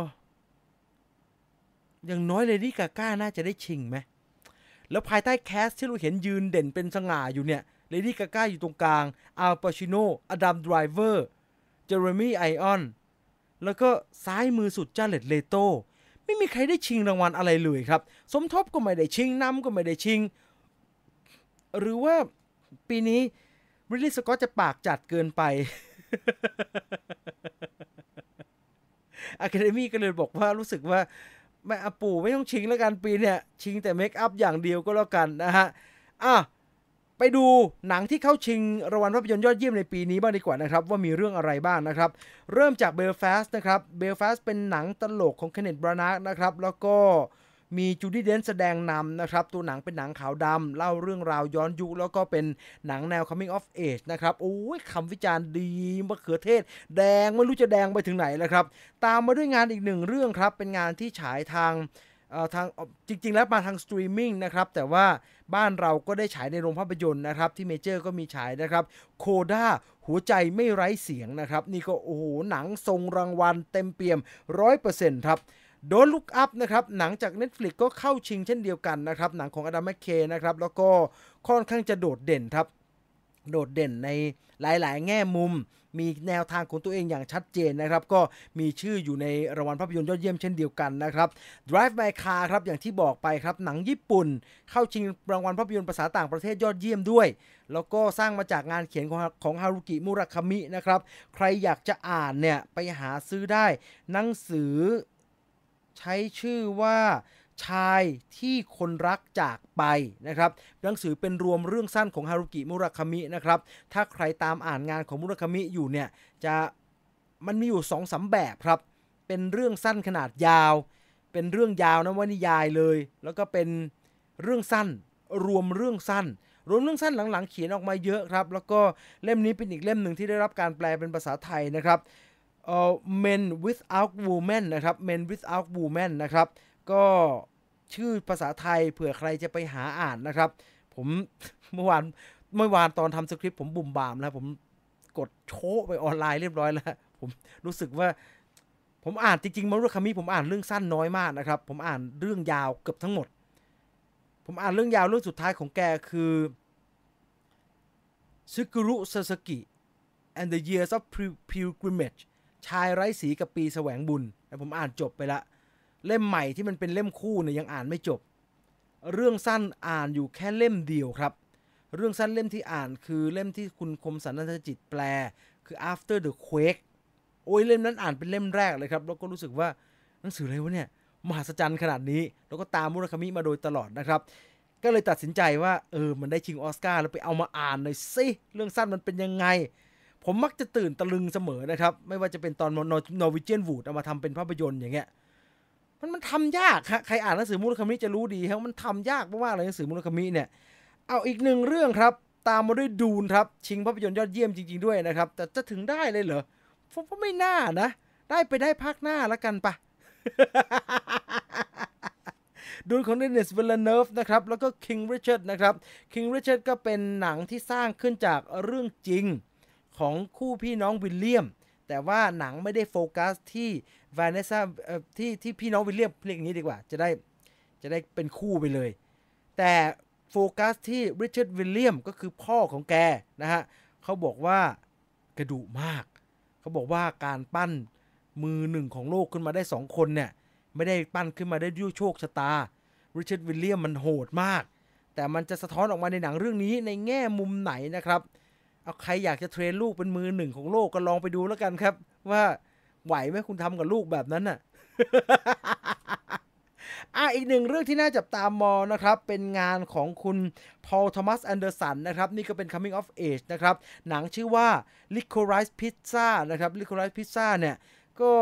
อย่างน้อยเลดี้กาก้าน่าจะได้ชิงไหม แล้วภายใต้ cast ที่เราเห็นยืนเด่นเป็นสง่าอยู่เนี่ยเลดี้กาก้าอยู่ตรงกลาง อัลปาชิโน อดัมไดรเวอร์ เจเรมี ไอออนส์ แล้วก็ซ้ายมือสุดจาเรด เลโต ไม่มีใครได้ชิงรางวัลอะไรเลยครับ สมทบก็ไม่ได้ชิงนำก็ไม่ได้ชิง หรือว่าปีนี้บริลลี่สกอตจะปากจัดเกินไปอะคาเดมี่ก็เลยบอกว่ารู้สึกว่า แม่ปู่ไม่ต้องชิงแล้วกันปีเนี่ยชิงแต่เมคอัพอย่างเดียวก็แล้วกันนะฮะอะไปดูหนังที่เข้าชิงรางวัลภาพยนตร์ยอดเยี่ยมในปีนี้บ้างดีกว่านะครับ ว่ามีเรื่องอะไรบ้างนะครับ เริ่มจากเบลฟาสนะครับเบลฟาสเป็นหนังตลกของเคนเนตบรานักนะครับ แล้วก็ มีจูดี้เดนช์แสดงนำนะครับ ตัวหนังเป็นหนังขาวดำเล่าเรื่องราวย้อนยุคแล้วก็เป็นหนังแนว coming of age นะครับโอ้ยคำวิจารณ์ดีมะเขือเทศ แดงไม่รู้จะแดงไปถึงไหนแล้วครับ ตามมาด้วยงานอีกหนึ่งเรื่องครับ เป็นงานที่ฉายทางทางจริง ๆ แล้วมาทางสตรีมมิ่งนะครับแต่ว่าบ้านเราก็ได้ฉายในโรงภาพยนตร์นะครับ ที่เมเจอร์ก็มีฉายนะครับ CODA หัวใจไม่ไร้เสียงนะครับ นี่ก็โอ้โหหนังทรงรางวัลเต็มเปี่ยมร้อยเปอร์เซ็นต์ครับ โดนลุกอัพนะครับหนังจาก Netflix ก็เข้าชิงเช่นเดียวกันนะครับ หนังของอดัมแมคเคนะครับแล้วก็ค่อนข้างจะโดดเด่นครับ โดดเด่นในหลายๆ แง่มุม มีแนวทางของตัวเองอย่างชัดเจนนะครับ ก็มีชื่ออยู่ในรางวัลภาพยนตร์ยอดเยี่ยมเช่นเดียวกันนะครับ Drive My Car ครับอย่างที่บอกไปครับหนังญี่ปุ่น เข้าชิงรางวัลภาพยนตร์ภาษาต่างประเทศยอดเยี่ยมด้วย แล้วก็สร้างมาจากงานเขียนของของฮารุกิมุราคามินะครับใครอยากจะอ่านเนี่ยไปหาซื้อได้หนังสือ ใช้ชื่อว่าชายที่คนรักจากไปนะครับ หนังสือเป็นรวมเรื่องสั้นของฮารุกิมุราคามินะครับ ถ้าใครตามอ่านงานของมุราคามิอยู่เนี่ย จะมันมีอยู่สองสาแบบครับ เป็นเรื่องสั้นขนาดยาว เป็นเรื่องยาวนะวนิยายเลย แล้วก็เป็นเรื่องสั้น รวมเรื่องสั้น รวมเรื่องสั้นหลังๆ เขียนออกมาเยอะครับ แล้วก็เล่มนี้เป็นอีกเล่มหนึ่งที่ได้รับการแปลเป็นภาษาไทยนะครับ Men Without Women นะครับ Men Without Women นะครับ ก็ชื่อภาษาไทยเผื่อใครจะไปหาอ่านนะครับ ผมเมื่อวานเมื่อวานตอนทำสคริปต์ผมบุ่มบามแล้วผมกดโชว์ไปออนไลน์เรียบร้อยแล้ว ผมรู้สึกว่าผมอ่านจริงๆมารุคามิผมอ่านเรื่องสั้นน้อยมากนะครับ ผมอ่านเรื่องยาวเกือบทั้งหมด ผมอ่านเรื่องยาวเรื่องสุดท้ายของแกคือซึกุรุซาสกิ and the years of pilgrimage ชายไร้สีกับปีแสวงบุญแต่ผมอ่านจบไปละ เล่มใหม่ที่มันเป็นเล่มคู่เนี่ยยังอ่านไม่จบ เรื่องสั้นอ่านอยู่แค่เล่มเดียวครับ เรื่องสั้นเล่มที่อ่านคือเล่มที่คุณคมสันนันทจิตแปล คือ after the quake โอ้ยเล่มนั้นอ่านเป็นเล่มแรกเลยครับ แล้วก็รู้สึกว่าหนังสืออะไรวะเนี่ยมหัศจรรย์ขนาดนี้ แล้วก็ตามมุรคามิมาโดยตลอดนะครับ ก็เลยตัดสินใจว่าเออมันได้ชิงออสการ์แล้วไปเอามาอ่านหน่อยสิเรื่องสั้นมันเป็นยังไง ผมมักจะตื่นตะลึงเสมอนะครับ ไม่ว่าจะเป็นตอนนอร์วิเจียนวูดเอามาทำเป็นภาพยนตร์อย่างเงี้ยมันมันทำยากฮะใครอ่านหนังสือมุรคามิจะรู้ดีครับมันทำยากมากๆเลยหนังสือมุรคามิเนี่ยเอาอีกหนึ่งเรื่องครับ ตามมาด้วยดูนครับ ชิงภาพยนตร์ยอดเยี่ยมจริง ๆด้วยนะครับ แต่จะถึงได้เลยเหรอผมว่าไม่น่านะ ได้ไปได้ภาคหน้าแล้วกันปะ Dune ของเดนิส วิลล์เนิฟนะครับ แล้วก็ King Richard นะครับ King Richard ก็เป็นหนังที่สร้างขึ้นจากเรื่องจริง ของคู่พี่น้องวิลเลียม แต่ว่าหนังไม่ได้โฟกัสที่วานเนซ่าที่ที่พี่น้องวิลเลียมเรียกองนี้ดีกว่า จะได้จะได้เป็นคู่ไปเลย แต่โฟกัสที่ริชาร์ดวิลเลียมก็คือพ่อของแกนะฮะเขาบอกว่ากระดูมาก เขาบอกว่าการปั้นมือหนึ่งของโลกขึ้นมาได้สองคนเนี่ย ไม่ได้ปั้นขึ้นมาได้ด้วยโชคชะตาริชาร์ดวิลเลียมมันโหดมาก แต่มันจะสะท้อนออกมาในหนังเรื่องนี้ในแง่มุมไหนนะครับ เอาใครอยากจะ train ลูกเป็นมือหนึ่งของโลกก็ลองไปดูแล้วกันครับ ว่าไหวไหมคุณทำกับลูกแบบนั้นน่ะอะอีกหนึ่งเรื่องที่น่าจับตามองนะครับ เป็นงานของคุณพอลทอมัสแอนเดอร์สันนะครับ นี่ก็เป็น coming of age นะครับ หนังชื่อว่า Licorice Pizza นะครับ Licorice Pizza เนี่ยก็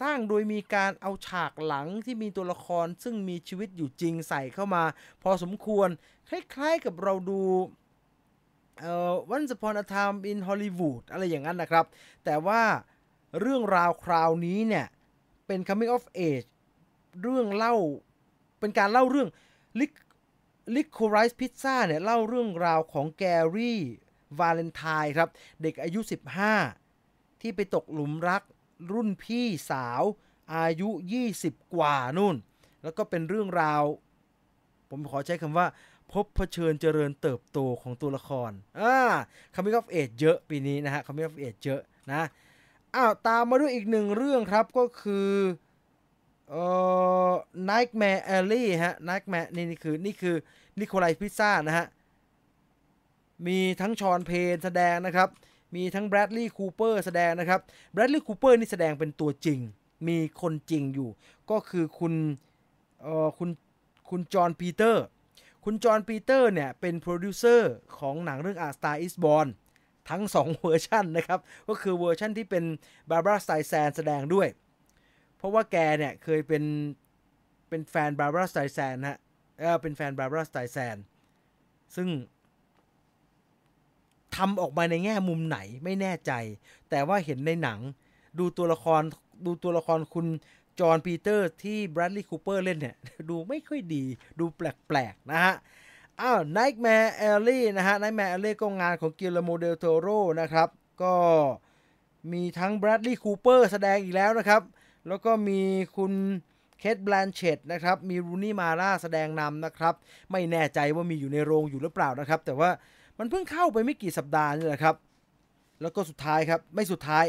สร้างโดยมีการเอาฉากหลังที่มีตัวละครซึ่งมีชีวิตอยู่จริงใส่เข้ามา พอสมควร คล้ายๆกับเราดู เอ่อ Once Upon a Time in Hollywood อะไรอย่างนั้นนะครับ แต่ว่าเรื่องราวคราวนี้เนี่ย เป็น coming of age เรื่องเล่า เป็นการเล่าเรื่องลิกลิโคไรส์พิซซ่าเนี่ย เล่าเรื่องราวของแกรี่วาเลนไทน์ครับ เด็กอายุ 15 ที่ไปตกหลุมรักรุ่นพี่สาวอายุ 20 กว่านู่น แล้วก็เป็นเรื่องราว ผมขอใช้คำว่า พบเผชิญเจริญเติบโตของตัวละครอ่า coming of age เยอะปีนี้นะฮะ coming of age เยอะนะอ้าวตามมาด้วยอีกหนึ่งเรื่องครับก็คือเอ่อ Nightmare Alley ฮะ Nightmare นี่นี่คือนี่คือ Licorice Pizza นะฮะ มีทั้งฌอนเพนน์แสดงนะครับ มีทั้งแบรดลีย์คูเปอร์แสดงนะครับแบรดลีย์คูเปอร์นี่แสดงเป็นตัวจริง มีคนจริงอยู่ ก็คือคุณเอ่อคุณคุณจอห์นปีเตอร์ คุณจอห์นปีเตอร์เนี่ยเป็นโปรดิวเซอร์ของหนังเรื่อง A Star Is Born ทั้ง 2 เวอร์ชันนะครับ ก็คือเวอร์ชันที่เป็นบาร์บาราสไตรแซนด์แสดงด้วย เพราะว่าแกเนี่ยเคยเป็นเป็นแฟนบาร์บาราสไตรแซนด์ฮะเออเป็นแฟนบาร์บาราสไตรแซนด์ซึ่งทำออกมาในแง่มุมไหนไม่แน่ใจ แต่ว่าเห็นในหนังดูตัวละครดูตัวละครคุณ จอห์นปีเตอร์ที่แบรดลีย์คูเปอร์เล่นเนี่ย ดูไม่ค่อยดีดูแปลกๆ นะฮะ อ้าว Nightmare Alley นะฮะ Nightmare Alley ก็งานของกิลโมเดลโตโรนะครับ ก็มีทั้งแบรดลีย์คูเปอร์แสดงอีกแล้วนะครับ แล้วก็มีคุณเคทบลันเชตต์นะครับ มีรูนี่มาร่าแสดงนำนะครับ ไม่แน่ใจว่ามีอยู่ในโรงอยู่หรือเปล่านะครับ แต่ว่ามันเพิ่งเข้าไปไม่กี่สัปดาห์นี่แหละครับ แล้วก็สุดท้ายครับ ไม่สุดท้าย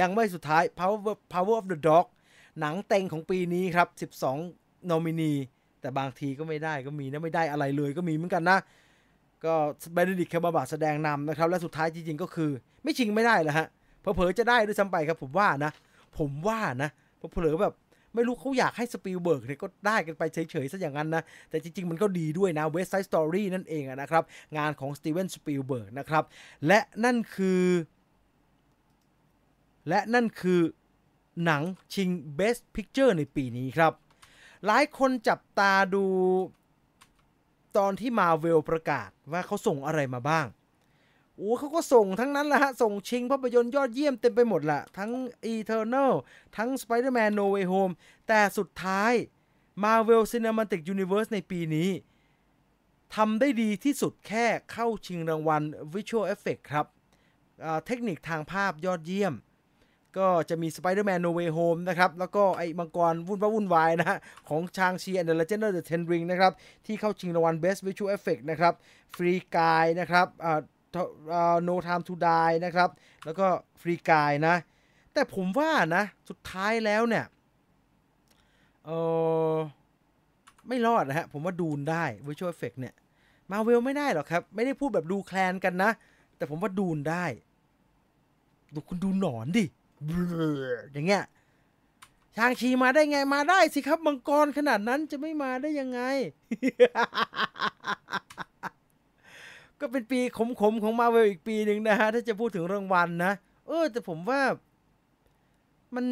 ยังไม่สุดท้าย Power Power of the Dog หนังเต็งของปีนี้ครับ 12นอมินี แต่บางทีก็ไม่ได้ก็มีนะไม่ได้อะไรเลยก็มีเหมือนกันนะ ก็เบนดิกแคบอร์บาแสดงนำนะครับ และสุดท้ายจริงๆก็คือ ไม่ชิงไม่ได้แล้วฮะเผลอๆจะได้ด้วยซ้ำไปครับผมว่านะ ผมว่านะเผลอๆแบบไม่รู้เขาอยากให้สปิลเบิร์กเนี่ยก็ได้กันไปเฉยๆซะอย่างนั้นนะ แต่จริงๆ มันก็ดีด้วยนะ West Side Story นั่นเองนะครับ งานของสตีเวนสปิลเบิร์กนะครับ และนั่นคือ และนั่นคือ หนังชิง Best Picture ในปีนี้ครับ หลายคนจับตาดูตอนที่มาเวลประกาศว่าเขาส่งอะไรมาบ้าง โอ้เขาก็ส่งทั้งนั้นแหละฮะ ส่งชิงภาพยนตร์ยอดเยี่ยมเต็มไปหมดละทั้ง Eternal ทั้ง Spider-Man No Way Home แต่สุดท้าย Marvel Cinematic Universe ในปีนี้ทำได้ดีที่สุดแค่เข้าชิงรางวัล Visual Effect ครับเทคนิคทางภาพยอดเยี่ยม ก็จะมี Spider-Man No Way Home นะครับ แล้วก็ไอ้มังกรวุ่นวุ่นวายนะฮะ ของชางชี and the Legend of the Ten Ring นะครับ ที่เข้าชิงรางวัล Best Visual Effect นะครับ Free Guy นะครับอ่า No Time to Die นะครับ แล้วก็ Free Guy นะ แต่ผมว่านะ สุดท้ายแล้วเนี่ยเออไม่รอดนะฮะ ผมว่าดูนได้ Visual Effect เนี่ยมาเวลไม่ได้หรอกครับ ไม่ได้พูดแบบดูแคลนกันนะ แต่ผมว่าดูนได้ดูคุณดูหนอนดิ อย่างเงี้ยชางชีมาได้ไงมาได้สิครับมังกรขนาดนั้นจะไม่มาได้ยังไง ก็เป็นปีขมๆของมาเวลอีกปีหนึ่งนะฮะ ถ้าจะพูดถึงรางวัลนะเออ แต่ผมว่ามัน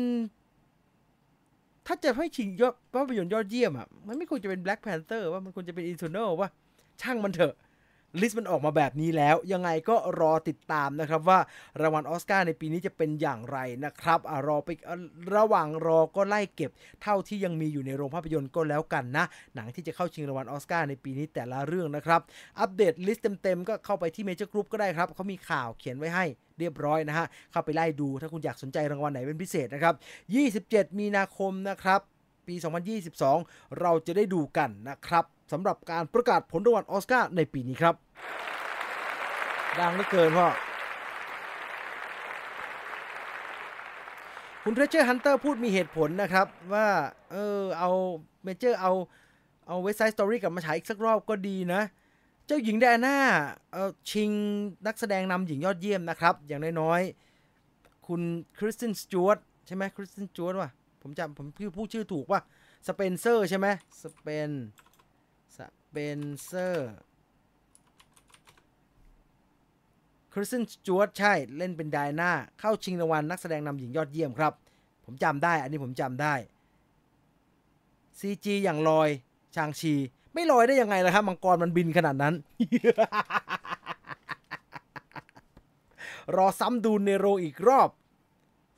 ถ้าจะให้ชิงยอดภาพยนตร์ยอดเยี่ยมอะ มันไม่ควรจะเป็น Black Panther ว่ามันควรจะเป็น Eternal ว่าช่างมันเถอะ ลิสต์มันออกมาแบบนี้แล้ว ยังไงก็รอติดตามนะครับว่ารางวัลออสการ์ในปีนี้จะเป็นอย่างไรนะครับอรอไประหว่างรอก็ไล่เก็บ เท่าที่ยังมีอยู่ในโรงภาพยนตร์ก็แล้วกันนะ หนังที่จะเข้าชิงรางวัลออสการ์ในปีนี้แต่ละเรื่องนะครับ อัปเดตลิสต์เต็มๆก็เข้าไปที่เมเจอร์กรุ๊ปก็ได้ครับเขามีข่าวเขียนไว้ให้เรียบร้อยนะฮะ เข้าไปไล่ดูถ้าคุณอยากสนใจรางวัลไหนเป็นพิเศษนะครับ 27 มีนาคมนะครับ ปี 2022 เราจะได้ดูกันนะครับ สำหรับการประกาศผลรางวัลออสการ์ในปีนี้ครับ ดังเหลือเกินพ่อคุณ Treasure Hunter พูดมีเหตุผลนะครับว่าเออเอาเมเจอร์เอาเอา West Side Story กลับมาฉายอีกสักรอบก็ดีนะ เจ้าหญิงไดน่าเออชิงนักแสดงนำหญิงยอดเยี่ยมนะครับ อย่างน้อยๆ คุณคริสตินสจวตใช่ไหมคริสตินสจวตว่ะผมจำผมพูดชื่อถูกว่าสเปนเซอร์ใช่ไหมสเปน เปนเซอร์คริสตินจวตใช่ เล่นเป็นไดนาเข้าชิงรางวัลนักแสดงนำหญิงยอดเยี่ยมครับ ผมจำได้ อันนี้ผมจำได้ CG อย่างลอย Shang-Chi ไม่ลอยได้ยังไงล่ะครับ มังกรมันบินขนาดนั้น รอซ้ำ Dune ในโรงอีกรอบ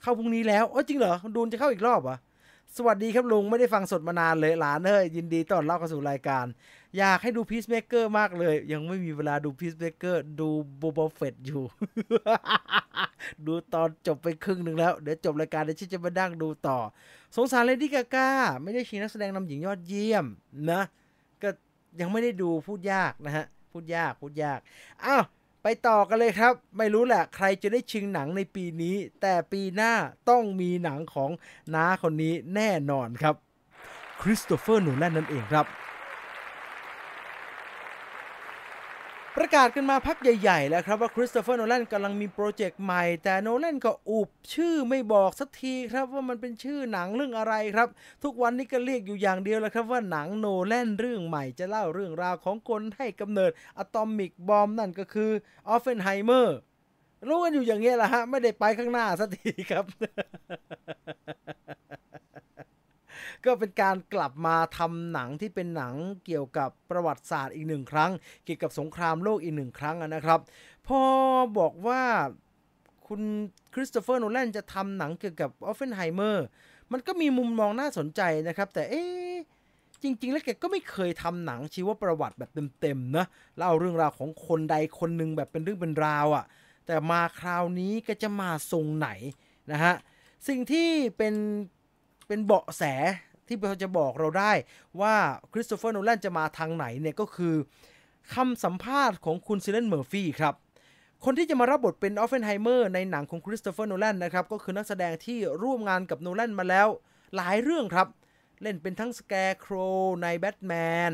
เข้าพรุ่งนี้แล้วโอ้จริงเหรอ Dune จะเข้าอีกรอบเหรอสวัสดีครับลุง ไม่ได้ฟังสดมานานเลยหลานเฮ้ยยินดีต้อนรับเข้าสู่รายการ อยากให้ดู Peacemaker มากเลย ยังไม่มีเวลาดู Peacemaker ดู Boba Fett อยู่ ดูตอนจบไปครึ่งหนึ่งแล้ว เดี๋ยวจบรายการเดี๋ยวฉันจะมานั่งดูต่อ สงสารเลดี้กาก้า ไม่ได้ชิงนักแสดงนำหญิงยอดเยี่ยมนะ ก็ยังไม่ได้ดูพูดยากนะฮะ พูดยากพูดยาก อ้าวไปต่อกันเลยครับ ไม่รู้แหละ ใครจะได้ชิงหนังในปีนี้ แต่ปีหน้าต้องมีหนังของน้าคนนี้แน่นอนครับคริสโตเฟอร์โนแลนนั่นเองครับ ประกาศกันมาพักใหญ่ๆแล้วครับว่าคริสโตเฟอร์โนแลนกำลังมีโปรเจกต์ใหม่ แต่โนแลนก็อุบชื่อไม่บอกสักทีครับว่ามันเป็นชื่อหนังเรื่องอะไรครับ ทุกวันนี้ก็เรียกอยู่อย่างเดียวแล้วครับว่าหนังโนแลนเรื่องใหม่จะเล่าเรื่องราวของคนให้กำเนิด atomic bomb นั่นก็คือออปเพนไฮเมอร์รู้กันอยู่อย่างเงี้ยแหละฮะ ไม่ได้ไปข้างหน้าสักทีครับ ก็เป็นการกลับมาทำหนังที่เป็นหนังเกี่ยวกับประวัติศาสตร์อีกหนึ่งครั้ง เกี่ยวกับสงครามโลกอีกหนึ่งครั้งนะครับพอบอกว่าคุณคริสโตเฟอร์โนแลนจะทำหนังเกี่ยวกับออปเพนไฮเมอร์มันก็มีมุมมองน่าสนใจนะครับ แต่เอ๊จริง ๆ แล้วแกก็ไม่เคยทำหนังชีวประวัติแบบเต็มๆนะเล่าเรื่องราวของคนใดคนหนึ่งแบบเป็นเรื่องเป็นราวอะ่ะ แต่มาคราวนี้ก็จะมาทรงไหนนะฮะ สิ่งที่เป็นเป็นเบาะแส ที่เราจะบอกเราได้ว่าคริสโตเฟอร์โนแลนจะมาทางไหนเนี่ยก็คือคำสัมภาษณ์ของคุณซิลเลียนเมอร์ฟี่ครับคนที่จะมารับบทเป็นออปเพนไฮเมอร์ในหนังของคริสโตเฟอร์โนแลนนะครับก็คือนักแสดงที่ร่วมงานกับโนแลนมาแล้วหลายเรื่องครับ เล่นเป็นทั้ง Scarecrow ในแบทแมน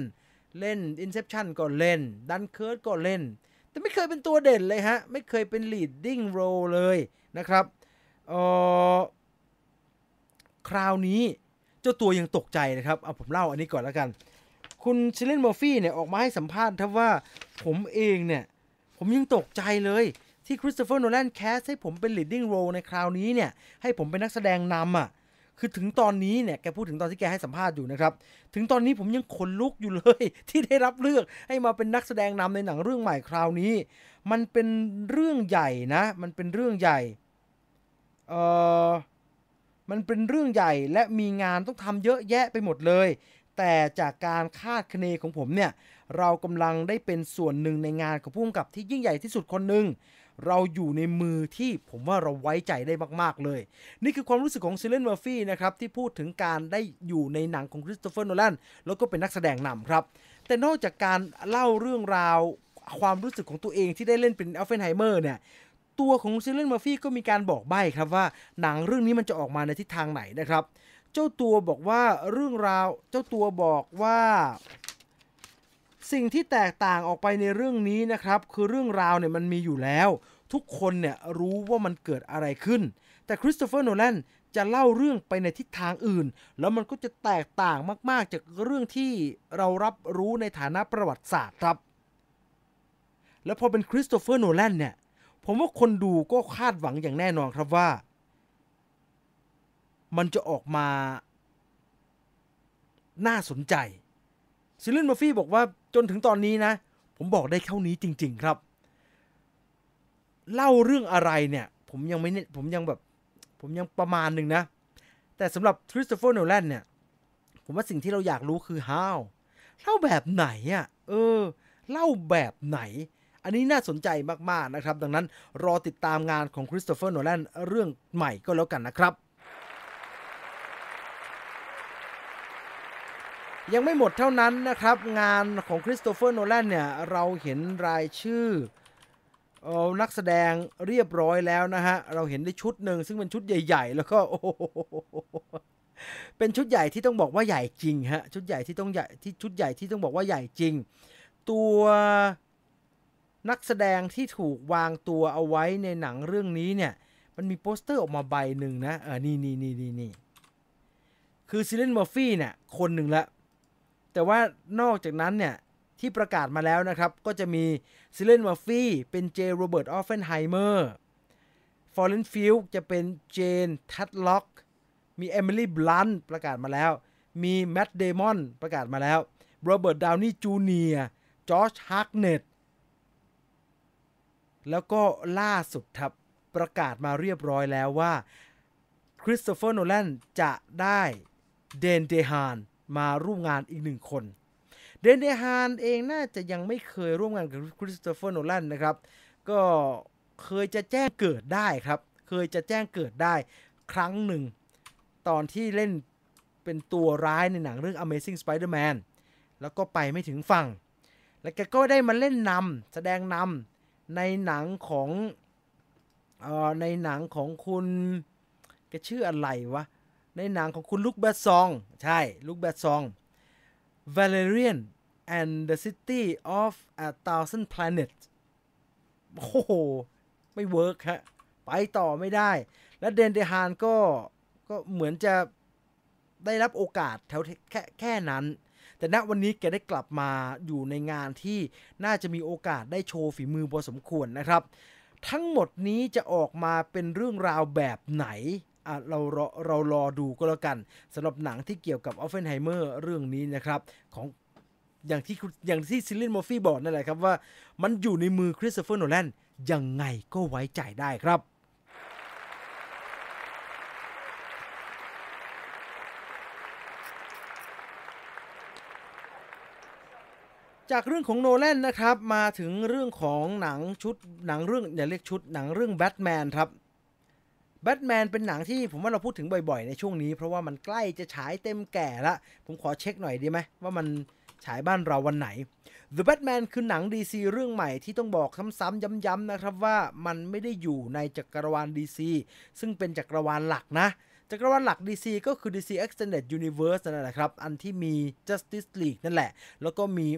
เล่น Inception ก็เล่นดันเคิร์ดก็เล่น แต่ไม่เคยเป็นตัวเด่นเลยฮะ ไม่เคยเป็น leading role เลยนะครับออคราวนี้ เจ้าตัวยังตกใจนะครับเอาผมเล่าอันนี้ก่อนแล้วกัน คุณซิลเลียนเมอร์ฟี่เนี่ยออกมาให้สัมภาษณ์ครับว่าผมเองเนี่ยผมยังตกใจเลยที่คริสโตเฟอร์โนแลน cast ให้ผมเป็น leading role ในคราวนี้เนี่ยให้ผมเป็นนักแสดงนำอะคือถึงตอนนี้เนี่ยแกพูดถึงตอนที่แกให้สัมภาษณ์อยู่นะครับ ถึงตอนนี้ผมยังขนลุกอยู่เลย ที่ได้รับเลือกให้มาเป็นนักแสดงนำในหนังเรื่องใหม่คราวนี้ มันเป็นเรื่องใหญ่นะ มันเป็นเรื่องใหญ่ เออ มันเป็นเรื่องใหญ่และมีงานต้องทำเยอะแยะไปหมดเลย แต่จากการคาดคะเนของผมเนี่ย เรากำลังได้เป็นส่วนหนึ่งในงานของผู้กำกับที่ยิ่งใหญ่ที่สุดคนหนึ่งเราอยู่ในมือที่ผมว่าเราไว้ใจได้มากๆเลย นี่คือความรู้สึกของซิลเลียนเมอร์ฟี่นะครับ ที่พูดถึงการได้อยู่ในหนังของคริสโตเฟอร์โนแลนแล้วก็เป็นนักแสดงนำครับ แต่นอกจากการเล่าเรื่องราวความรู้สึกของตัวเองที่ได้เล่นเป็นออปเพนไฮเมอร์เนี่ย ตัวของซิลเลียนเมอร์ฟี่ก็มีการบอกใบ้ครับว่าหนังเรื่องนี้มันจะออกมาในทิศทางไหนนะครับ เจ้าตัวบอกว่าเรื่องราวเจ้าตัวบอกว่า สิ่งที่แตกต่างออกไปในเรื่องนี้นะครับ คือเรื่องราวเนี่ยมันมีอยู่แล้ว ทุกคนเนี่ยรู้ว่ามันเกิดอะไรขึ้น แต่คริสโตเฟอร์โนแลนจะเล่าเรื่องไปในทิศทางอื่น แล้วมันก็จะแตกต่างมาก ๆ จากเรื่องที่เรารับรู้ในฐานะประวัติศาสตร์ครับ แล้วพอเป็นคริสโตเฟอร์โนแลนเนี่ย ผมว่าคนดูก็คาดหวังอย่างแน่นอนครับว่า มันจะออกมา น่าสนใจซิลเลียนเมอร์ฟี่บอกว่าจนถึงตอนนี้นะ ผมบอกได้เท่านี้จริง ๆ ครับ เล่าเรื่องอะไรเนี่ย ผมยังไม่เนี่ยผมยังแบบ ผมยังประมาณหนึ่งนะ แต่สำหรับคริสโตเฟอร์โนแลนเนี่ย ผมว่าสิ่งที่เราอยากรู้คือ how เล่าแบบไหนอะ่ะ เออ เล่าแบบไหน อันนี้น่าสนใจมากๆนะครับ ดังนั้นรอติดตามงานของคริสโตเฟอร์โนแลนเรื่องใหม่ก็แล้วกันนะครับยังไม่หมดเท่านั้นนะครับ งานของคริสโตเฟอร์โนแลนเนี่ย เราเห็นรายชื่ออนักแสดงเรียบร้อยแล้วนะฮะ เราเห็นได้ชุดหนึ่งซึ่งเป็นชุดใหญ่ ๆ แล้วก็โอ้โหเป็นชุดใหญ่ที่ต้องบอกว่าใหญ่จริงฮะ ชุดใหญ่ที่ต้องใหญ่ที่ชุดใหญ่ที่ต้องบอกว่าใหญ่จริง ตัว นักแสดงที่ถูกวางตัวเอาไว้ในหนังเรื่องนี้เนี่ย มันมีโปสเตอร์ออกมาใบหนึ่งนะเออนี่นี่นี่นี่นี่คือ Cillian Murphy เนี่ย คนหนึ่งละ แต่ว่านอกจากนั้นเนี่ย ที่ประกาศมาแล้วนะครับ ก็จะมี Cillian Murphy เป็น J. Robert Oppenheimer Florence Pugh จะเป็น Jean Tatlock มี Emily Blunt ประกาศมาแล้ว มี Matt Damon ประกาศมาแล้ว Robert Downey Jr. Josh Hartnett แล้วก็ล่าสุดครับประกาศมาเรียบร้อยแล้วว่า Christopher Nolan จะได้ Dane DeHaan มาร่วมงานอีกหนึ่งคน Dane DeHaan เองน่าจะยังไม่เคยร่วมงานกับ Christopher Nolan นะครับ ก็เคยจะแจ้งเกิดได้ครับ เคยจะแจ้งเกิดได้ครั้งหนึ่ง ตอนที่เล่นเป็นตัวร้ายในหนังเรื่อง Amazing Spider-Man แล้วก็ไปไม่ถึงฝั่ง แล้วแกก็ได้มาเล่นนำแสดงนำ ในหนังของออในหนังของคุณแกชื่ออะไรวะ ในหนังของคุณลุคแบดซอง ใช่ลุคแบดซอง Valerian and the City of a Thousand Planets โอ้โห ไม่ work ฮะ ไปต่อไม่ได้ และ Dane DeHaan ก็ก็เหมือนจะได้รับโอกาสแถวแค่แค่นั้น แต่ณวันนี้แกได้กลับมาอยู่ในงานที่น่าจะมีโอกาสได้โชว์ฝีมือพอสมควรนะครับ ทั้งหมดนี้จะออกมาเป็นเรื่องราวแบบไหนอะเรารอเรารอดูก็แล้วกันสำหรับหนังที่เกี่ยวกับออฟเฟนไฮเมอร์เรื่องนี้นะครับของอย่างที่อย่างที่ Cillian Murphy บอกนั่นแหละครับว่ามันอยู่ในมือ Christopher Nolan ยังไงก็ไว้ใจได้ครับ จากเรื่องของโนแลนนะครับมาถึงเรื่องของหนังชุดหนังเรื่องอย่าเรียกชุดหนังเรื่องแบทแมนครับแบทแมนเป็นหนังที่ผมว่าเราพูดถึงบ่อยๆ ในช่วงนี้ เพราะว่ามันใกล้จะฉายเต็มแก่ละผมขอเช็คหน่อยดีไหมว่ามันฉายบ้านเราวันไหน The Batman คือหนัง DC เรื่องใหม่ที่ต้องบอกซ้ำๆย้ำๆนะครับว่ามันไม่ได้อยู่ในจักรวาล DC ซึ่งเป็นจักรวาลหลักนะ จักรวาลหลัก DC ก็คือ DC Extended Universe นั่นแหละครับ อันที่มี Justice League นั่นแหละ แล้วก็มี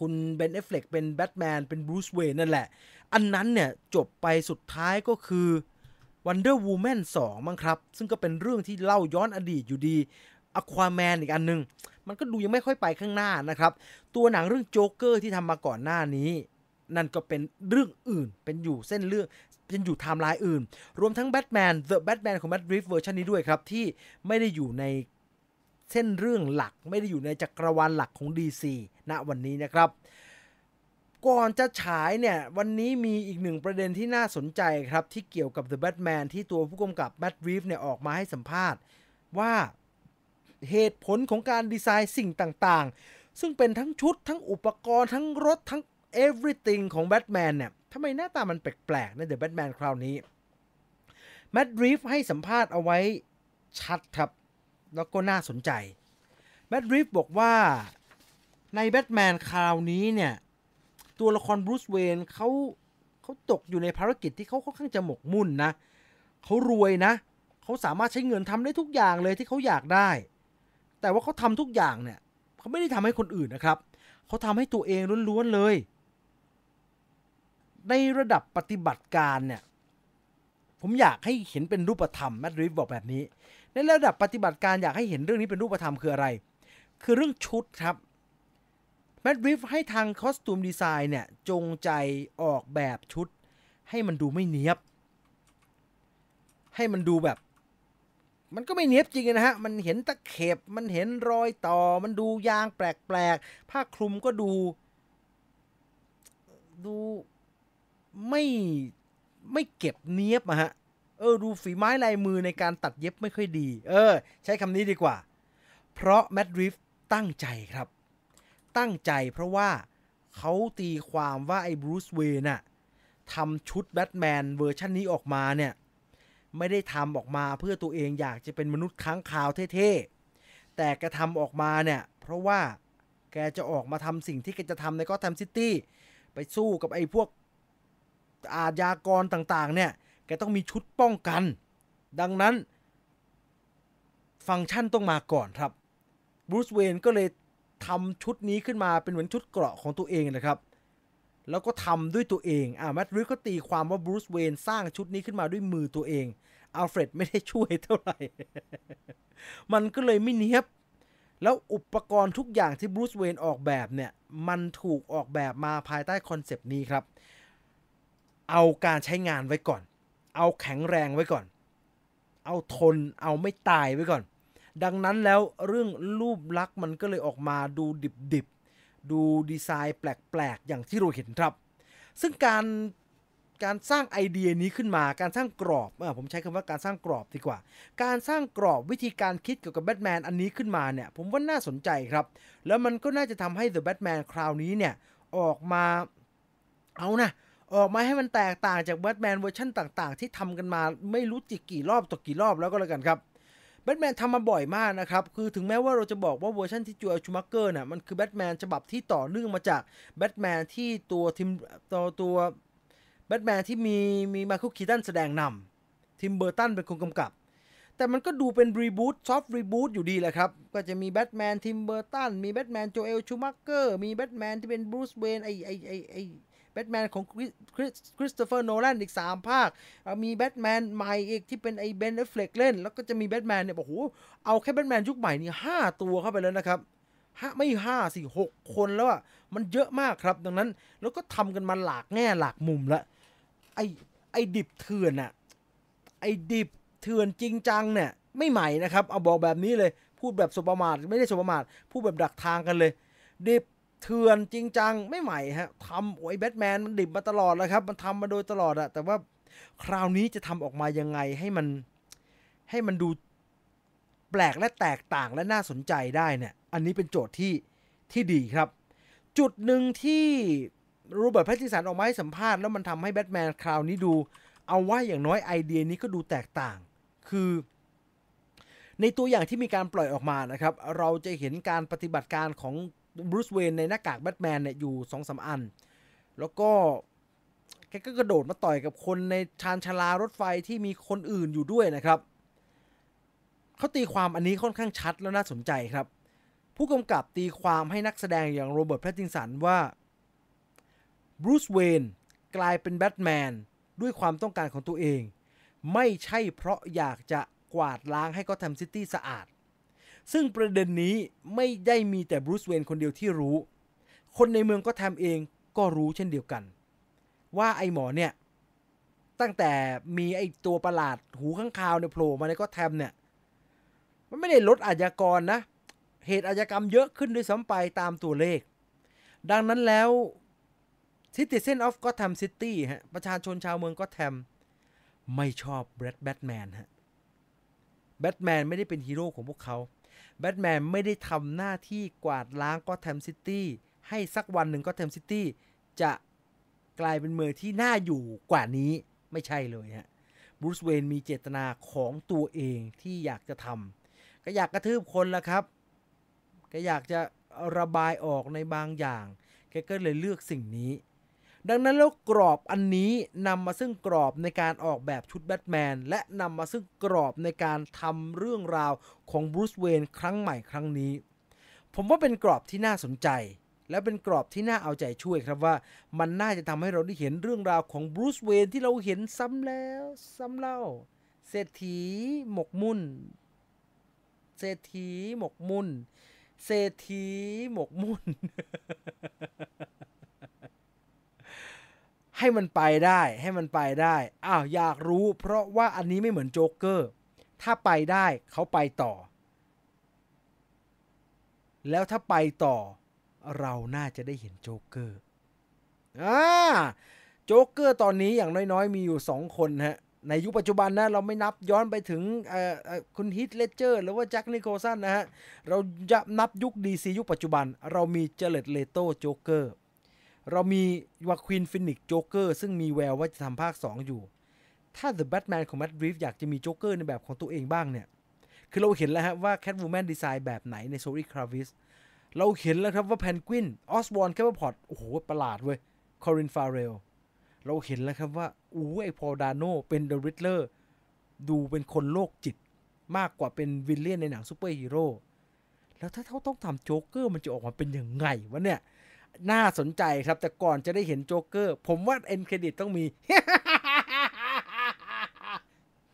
คุณ Ben Affleck เป็นแบทแมนเป็น Bruce Wayne นั่นแหละ อันนั้นเนี่ยจบไปสุดท้ายก็คือ Wonder Woman 2 มั้งครับ ซึ่งก็เป็นเรื่องที่เล่าย้อนอดีตอยู่ดี Aquaman อีกอันนึง มันก็ดูยังไม่ค่อยไปข้างหน้านะครับ ตัวหนังเรื่องโจ๊กเกอร์ที่ทำมาก่อนหน้านี้ นั่นก็เป็นเรื่องอื่น เป็นอยู่เส้นเรื่องเป็นอยู่ไทม์ไลน์อื่น รวมทั้งแบทแมน The Batman ของ Matt Reeves เวอร์ชันนี้ด้วยครับ ที่ไม่ได้อยู่ใน เส้นเรื่องหลักไม่ได้อยู่ในจักรวาลหลักของ DC ณวันนี้นะครับ ก่อนจะฉายเนี่ยวันนี้มีอีกหนึ่งประเด็นที่น่าสนใจครับ ที่เกี่ยวกับ The Batman ที่ตัวผู้กำกับ Matt Reeves เนี่ยออกมาให้สัมภาษณ์ ว่าเหตุผลของการดีไซน์สิ่งต่างๆ ซึ่งเป็นทั้งชุดทั้งอุปกรณ์ทั้งรถทั้ง everything ของแบทแมนเนี่ยทำไมหน้าตามันแปลกๆใน The Batman คราวนี้แมดรีฟให้สัมภาษณ์เอาไว้ชัดครับ แล้วก็น่าสนใจแมดรีฟบอกว่าในแบทแมนคราวนี้เนี่ย ตัวละครบรูซเวนเขาเขาตกอยู่ในภารกิจที่เขาค่อนข้างจะหมกมุ่นนะเขารวยนะเขาสามารถใช้เงินทำได้ทุกอย่างเลยที่เขาอยากได้ แต่ว่าเขาทำทุกอย่างเนี่ยเขาไม่ได้ทำให้คนอื่นนะครับเขาทำให้ตัวเองล้วนๆเลย ในระดับปฏิบัติการเนี่ย ผมอยากให้เห็นเป็นรูปธรรมแมดริฟบอกแบบนี้ ในระดับปฏิบัติการอยากให้เห็นเรื่องนี้เป็นรูปธรรมคืออะไร คือเรื่องชุดครับแมดริฟให้ทางคอสตูมดีไซน์เนี่ย จงใจออกแบบชุด ให้มันดูไม่เนี้ยบ ให้มันดูแบบ มันก็ไม่เนี้ยบจริงนะฮะ มันเห็นตะเข็บ มันเห็นรอยต่อ มันดูยางแปลกๆ ผ้าคลุมก็ดู ดูไม่ไม่เก็บเนี้ยบอะฮะ เออดูฝีไม้ลายมือในการตัดเย็บไม่ค่อยดี เออ ใช้คำนี้ดีกว่า เพราะแมดริฟตั้งใจครับ ตั้งใจเพราะว่าเขาตีความว่าไอ้บรูซเวน่ะทำชุดแบทแมนเวอร์ชันนี้ออกมาเนี่ย ไม่ได้ทำออกมาเพื่อตัวเองอยากจะเป็นมนุษย์ค้างคาวเท่ๆ แต่แกทำออกมาเนี่ย เพราะว่าแกจะออกมาทำสิ่งที่แกจะทำในก็ทำซิตี้ไปสู้กับไอ้พวกอาญากรต่างๆ เนี่ย แกต้องมีชุดป้องกัน ดังนั้น ฟังก์ชันต้องมาก่อนครับบรูซเวนก็เลยทำชุดนี้ขึ้นมาเป็นเหมือนชุดเกราะของตัวเองนะครับ แล้วก็ทำด้วยตัวเอง อ่าแมทริกก็ตีความว่าบรูซเวนสร้างชุดนี้ขึ้นมาด้วยมือตัวเองอัลเฟรดไม่ได้ช่วยเท่าไหร่ มันก็เลยไม่เนียบ แล้วอุปกรณ์ทุกอย่างที่ Bruce Wayne ออกแบบเนี่ย มันถูกออกแบบมาภายใต้ concept นี้ครับ เอาการใช้งานไว้ก่อน เอาแข็งแรงไว้ก่อน เอาทนเอาไม่ตายไว้ก่อน ดังนั้นแล้วเรื่องรูปลักษณ์มันก็เลยออกมาดูดิบๆ ดูดีไซน์แปลกๆ อย่างที่เราเห็นครับ ซึ่งการการสร้างไอเดียนี้ขึ้นมา การสร้างกรอบอผมใช้คำว่าการสร้างกรอบดีกว่า การสร้างกรอบวิธีการคิดเกี่ยวกับแบทแมนอันนี้ขึ้นมาเนี่ย ผมว่าน่าสนใจครับ แล้วมันก็น่าจะทำให้ The Batman คราวนี้เนี่ย ออกมา เอานะ ออกมาให้มันแตกต่างจากแบทแมนเวอร์ชันต่าง ๆ ที่ทำกันมาไม่รู้จักกี่รอบต่อกี่รอบแล้วก็แล้วกันครับแบทแมนทำมาบ่อยมากนะครับ คือถึงแม้ว่าเราจะบอกว่าเวอร์ชันที่ Joel Schumacher น่ะมันคือแบทแมนฉบับที่ต่อเนื่องมาจากแบทแมนที่ตัวทีมตัวตัวแบทแมนที่มีมี Michael Keaton แสดงนำ Tim Burton เป็นคนกำกับ แต่มันก็ดูเป็น reboot soft reboot อยู่ดีแหละครับ ก็จะมีแบทแมน Tim Burton มีแบทแมน Joel Schumacher มีแบทแมนที่เป็น Bruce Wayne ไอไอไอไอ แบทแมนของ Christopher Nolan อีก 3 ภาค มีแบทแมนใหม่อีกที่เป็นไอ้ Ben Affleck เล่น แล้วก็จะมีแบทแมนเนี่ยโอ้โหเอาแค่แบทแมนยุคใหม่นี่ห้าตัวเข้าไปแล้วนะครับห้าไม่ห้าสิหกคนแล้วอะมันเยอะมากครับ ดังนั้นแล้วก็ทำกันมาหลากแง่หลากมุมละไอไอดิบเถื่อนอะไอดิบเถื่อนจริงจังเนี่ยไม่ใหม่นะครับ เอาบอกแบบนี้เลย พูดแบบสบประมาทไม่ได้สบประมาทพูดแบบดักทางกันเลย ดิบ เถื่อนจริงจังไม่ใหม่ฮะทำโอ้ยแบทแมนมันดิบมาตลอดแล้วครับ มันทำมาโดยตลอดอะแต่ว่าคราวนี้จะทำออกมายังไงให้มันให้มันดูแปลกและแตกต่างและน่าสนใจได้เนี่ย อันนี้เป็นโจทย์ที่ที่ดีครับ จุดหนึ่งที่ Robert Pattinson ออกมาให้สัมภาษณ์แล้วมันทำให้แบทแมนคราวนี้ดู เอาว่าอย่างน้อยไอเดียนี้ก็ดูแตกต่าง คือ ในตัวอย่างที่มีการปล่อยออกมานะครับ เราจะเห็นการปฏิบัติการของ Bruce Wayne ในหน้ากากแบทแมนเนี่ยอยู่สองสามอัน แล้วก็แกก็กระโดดมาต่อยกับคนในชานชาลารถไฟที่มีคนอื่นอยู่ด้วยนะครับ เขาตีความอันนี้ค่อนข้างชัดแล้วน่าสนใจครับ ผู้กำกับตีความให้นักแสดงอย่าง Robert Pattinson ว่า Bruce Wayne กลายเป็นแบทแมนด้วยความต้องการของตัวเอง ไม่ใช่เพราะอยากจะกวาดล้างให้ Gotham City สะอาด ซึ่งประเด็นนี้ไม่ได้มีแต่ Bruce Wayne คนเดียวที่รู้ คนในเมืองก็ทำเองก็รู้เช่นเดียวกัน ว่าไอหมอเนี่ย ตั้งแต่มีไอตัวประหลาดหูค้างคาวในโผล่มาในก็แทมเนี่ย มันไม่ได้ลดอาชญากรนะ เหตุอาชญากรรมเยอะขึ้นด้วยซ้ำไปตามตัวเลข ดังนั้นแล้ว Citizen of Gotham City ฮะ ประชาชนชาวเมืองก็แทมไม่ชอบแบทแบทแมนฮะแบทแมนไม่ได้เป็นฮีโร่ของพวกเขา แบทแมนไม่ได้ทำหน้าที่กวาดล้าง Gotham City ให้สักวันหนึ่ง Gotham Cityจะกลายเป็นเมืองที่น่าอยู่กว่านี้ไม่ใช่เลยฮะบรูซเวนมีเจตนาของตัวเองที่อยากจะทำก็อยากกระทืบคนละครับ ก็อยากจะระบายออกในบางอย่างแกก็เลยเลือกสิ่งนี้ ดังนั้นแล้วกรอบอันนี้นำมาซึ่งกรอบในการออกแบบชุดแบทแมนและนำมาซึ่งกรอบในการทำเรื่องราวของบรูซเวนครั้งใหม่ครั้งนี้ ผมว่าเป็นกรอบที่น่าสนใจ และเป็นกรอบที่น่าเอาใจช่วยครับว่า มันน่าจะทำให้เราได้เห็นเรื่องราวของบรูซเวนที่เราเห็นซ้ำแล้วซ้ำเล่า เศรษฐีหมกมุ่น เศรษฐีหมกมุ่น เศรษฐีหมกมุ่น ให้มันไปได้ให้มันไปได้อ้าวอยากรู้ เพราะว่าอันนี้ไม่เหมือนโจ๊กเกอร์ ถ้าไปได้เขาไปต่อ แล้วถ้าไปต่อ เราน่าจะได้เห็นโจ๊กเกอร์อ่าโจ๊กเกอร์ตอนนี้อย่างน้อยๆ มีอยู่ 2 คนฮะในยุคปัจจุบันนะเราไม่นับย้อนไปถึงคุณ Heath Ledger หรือว่า Jack Nicholson นะฮะ เราจะนับยุค DC ยุคปัจจุบัน เรามี Jared Leto โจ๊กเกอร์ เรามี Joaquin Phoenix โจ๊กเกอร์ซึ่งมีแววว่าจะทำภาค 2 อยู่ ถ้า The Batman ของ Matt Reeves อยากจะมีโจ๊กเกอร์ในแบบของตัวเองบ้างเนี่ย คือเราเห็นแล้วฮะว่า Catwoman ดีไซน์แบบไหนใน Zoe Kravitz เราเห็นแล้วครับว่าเพนกวิน Oswald Cobblepot โอ้โห ประหลาดเว้ย Colin Farrell เราเห็นแล้วครับว่าอู้ไอ Paul Dano เป็น The Riddler ดูเป็นคนโรคจิตมากกว่าเป็น villain ในหนังซูเปอร์ฮีโร่แล้วถ้าเขาต้องทำโจ๊กเกอร์มันจะออกมาเป็นยังไงวะเนี่ย น่าสนใจครับแต่ก่อนจะได้เห็นโจ๊กเกอร์ ผมว่า end credit ต้องมี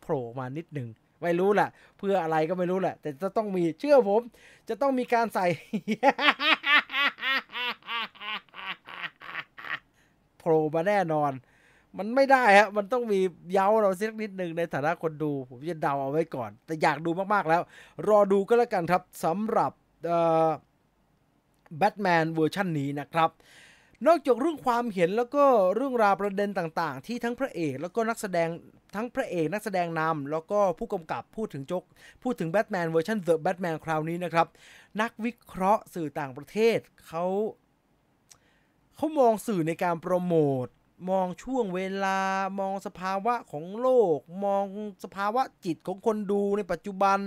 โผล่มานิดหนึ่งไม่รู้แหละเพื่ออะไรก็ไม่รู้แหละ แต่จะต้องมีเชื่อผม จะต้องมีการใส่ โผล่มาแน่นอน มันไม่ได้ฮะมันต้องมีเย้าเราสักนิดหนึ่งในฐานะคนดู ผมจะเดาเอาไว้ก่อน แต่อยากดูมากๆแล้ว รอดูก็แล้วกันครับสำหรับ แบทแมนเวอร์ชันนี้นะครับ นอกจากเรื่องความเห็นแล้วก็เรื่องราวประเด็นต่างๆ ที่ทั้งพระเอกแล้วก็นักแสดงทั้งพระเอกนักแสดงนำแล้วก็ผู้กำกับพูดถึงจกพูดถึงแบทแมนเวอร์ชัน The Batman คราวนี้นะครับ นักวิเคราะห์สื่อต่างประเทศเขาเขามองสื่อในการโปรโมทมองช่วงเวลามองสภาวะของโลก มองสภาวะจิตของคนดูในปัจจุบัน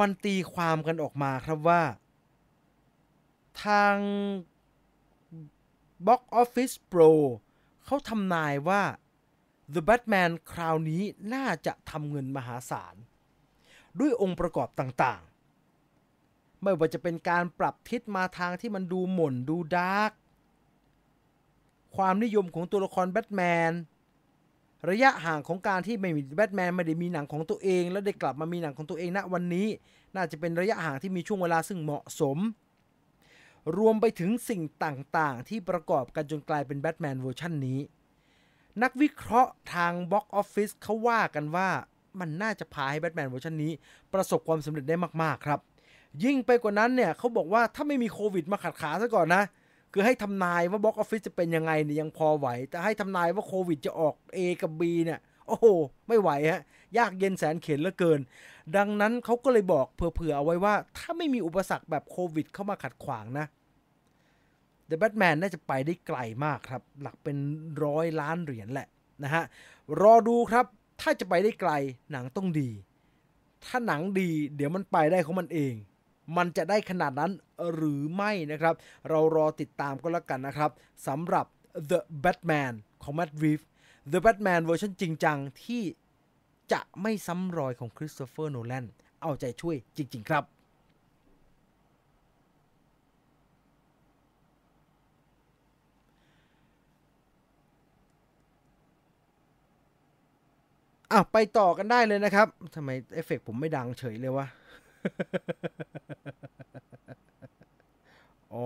มันตีความกันออกมาครับว่า ทาง Box Office Pro เขาทำนายว่า The Batman คราวนี้น่าจะทำเงินมหาศาล ด้วยองค์ประกอบต่างๆ ไม่ว่าจะเป็นการปรับทิศมาทางที่มันดูหม่นดูดาร์กความนิยมของตัวละครแบทแมนระยะห่างของการที่ไม่มีแบทแมนไม่ได้มีหนังของตัวเอง แล้วได้กลับมามีหนังของตัวเองณวันนี้ น่าจะเป็นระยะห่างที่มีช่วงเวลาซึ่งเหมาะสม รวมไปถึงสิ่งต่างๆ ที่ประกอบกันจนกลายเป็นแบทแมนเวอร์ชันนี้ นักวิเคราะห์ทาง box office เขาว่ากันว่ามันน่าจะพาให้แบทแมนเวอร์ชันนี้ ประสบความสำเร็จได้มากๆครับ ยิ่งไปกว่านั้นเนี่ยเขาบอกว่าถ้าไม่มีโควิดมาขัดขาซะก่อนนะ คือให้ทำนายว่า box office จะเป็นยังไงเนี่ยยังพอไหว แต่ให้ทำนายว่าโควิดจะออก A กับ B เนี่ยโอ้โห ไม่ไหวฮะ ยากเย็นแสนเข็นเหลือเกิน ดังนั้นเขาก็เลยบอกเผื่อๆเอาไว้ว่า ถ้าไม่มีอุปสรรคแบบโควิด เข้ามาขัดขวางนะ The Batman น่าจะไปได้ไกลมากครับ หลักเป็นร้อยล้านเหรียญแหละนะฮะ รอดูครับ ถ้าจะไปได้ไกลหนังต้องดี ถ้าหนังดี เดี๋ยวมันไปได้ของมันเอง มันจะได้ขนาดนั้นหรือไม่นะครับ เรารอติดตามก็แล้วกันนะครับสำหรับ The Batman ของ Matt Reeves The Batman เวอร์ชันจริงจังที่ จะไม่ซ้ำรอยของ Christopher Nolan เอาใจช่วยจริง ๆ ครับอะไปต่อกันได้เลยนะครับทำไมเอฟเฟกผมไม่ดังเฉยเลยวะ อ๋อ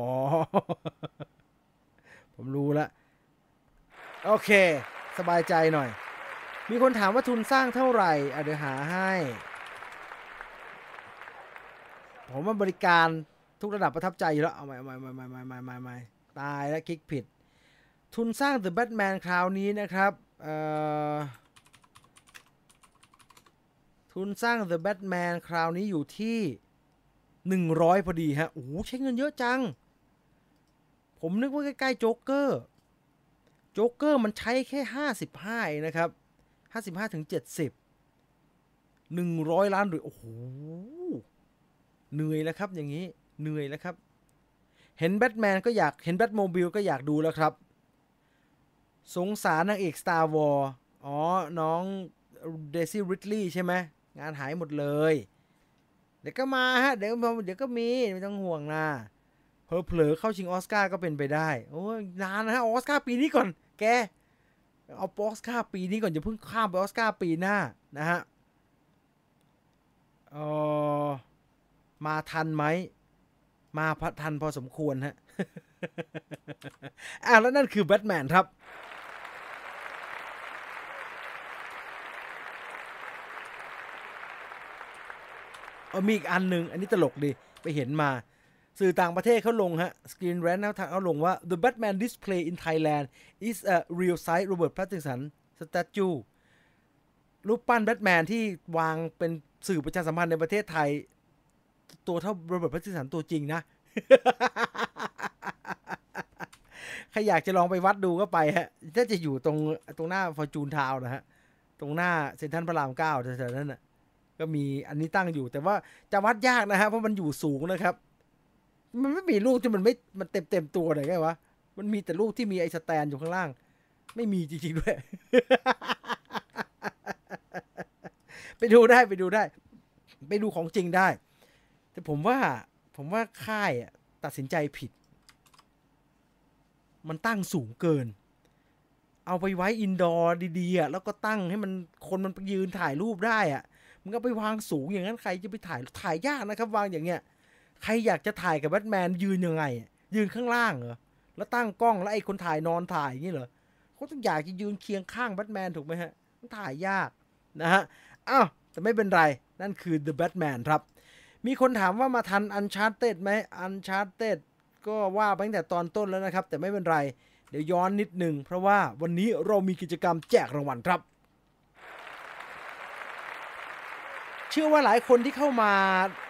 ผมรู้ล้วโอเค สบายใจหน่อย มีคนถามว่าทุนสร้างเท่าไหร่เดี๋ยวหาให้ ผมว่าบริการทุกระดับประทับใจอยู่แล้ว เอาใหม่ใหม่ใหม่ใหม่ใหม่ใหม่ใหม่ตายแล้วคลิกผิด ทุนสร้าง The Batman คราวนี้นะครับทุนสร้าง The Batman คราวนี้อยู่ที่ 100 พอดีฮะ โอ้ใช้เงินเยอะจัง ผมนึกว่าใกล้ๆโจ๊กเกอร์ โจ๊กเกอร์มันใช้แค่ 55นะครับ 55ถึง70 100ล้านหรือโอ้โหเหนื่อยแล้วครับ อย่างนี้เหนื่อยแล้วครับ เห็นแบทแมนก็อยากเห็น Batmobile ก็อยากดูแล้วครับ สงสารนางเอก Star Wars อ๋อ น้องDaisy Ridley ใช่ไหมงานหายหมดเลย เดี๋ยวก็มาฮะ เดี๋ยวเดี๋ยวก็มี ไม่ต้องห่วงนะเผลอเผลอเข้าชิงออสการ์ก็เป็นไปได้ โอ้ยนานนะฮะออสการ์ปีนี้ก่อน แก เอาออสการ์ปีนี้ก่อนอย่าเพิ่งข้ามไปออสการ์ปีหน้านะฮะเออมาทันไหม มาพัทันพอสมควรฮะอ่าแล้วนั่นคือแบทแมนครับ เอามีอีกอันหนึ่งอันนี้ตลกดี ไปเห็นมา สื่อต่างประเทศเขาลงฮะ Screen Rant นะทางเขาลงว่า The Batman display in Thailand is a real size Robert Pattinson statue รูปปั้นแบทแมนที่วางเป็นสื่อประชาสัมพันธ์ในประเทศไทย ตัวเท่าโรเบิร์ตแพตติสันตัวจริงนะ ใครอยากจะลองไปวัดดูก็ไปฮะถ้าจะอยู่ตรงตรงหน้าฟอร์จูนทาวนะฮะ ตรงหน้าเซ็นทรัลพระรามเก้าแถวๆนั้นน่ะก็มีอันนี้ตั้งอยู่ แต่ว่าจะวัดยากนะฮะ เพราะมันอยู่สูงนะครับ มันไม่มีลูกที่มันไม่ มันเต็มเต็มตัวเลยไงวะ มันมีแต่ลูกที่มีไอ้สแตนอยู่ข้างล่าง ไม่มีจริงๆด้วย ไปดูได้ไปดูได้ ไปดูของจริงได้ แต่ผมว่า ผมว่าค่ายตัดสินใจผิด มันตั้งสูงเกิน เอาไปไว้ indoor ดีๆแล้วก็ตั้งให้มันคนมันไปยืนถ่ายรูปได้อะมันก็ไปวางสูงอย่างนั้นใครจะไปถ่ายถ่ายยากนะครับ วางอย่างเงี้ย ใครอยากจะถ่ายกับแบทแมนยืนยังไง ยืนข้างล่างเหรอ แล้วตั้งกล้องแล้วไอ้คนถ่ายนอนถ่ายอย่างนี้เหรอเขาต้องอยากจะยืนเคียงข้างแบทแมนถูกไหมฮะมันถ่ายยากนะฮะ อ้าวแต่ไม่เป็นไร นั่นคือ The Batman ครับ มีคนถามว่ามาทัน Uncharted ไหม Uncharted ก็ว่าไปตั้งแต่ตอนต้นแล้วนะครับ แต่ไม่เป็นไร เดี๋ยวย้อนนิดหนึ่งเพราะว่าวันนี้เรามีกิจกรรมแจกรางวัลครับ เชื่อว่าหลายคนที่เข้ามา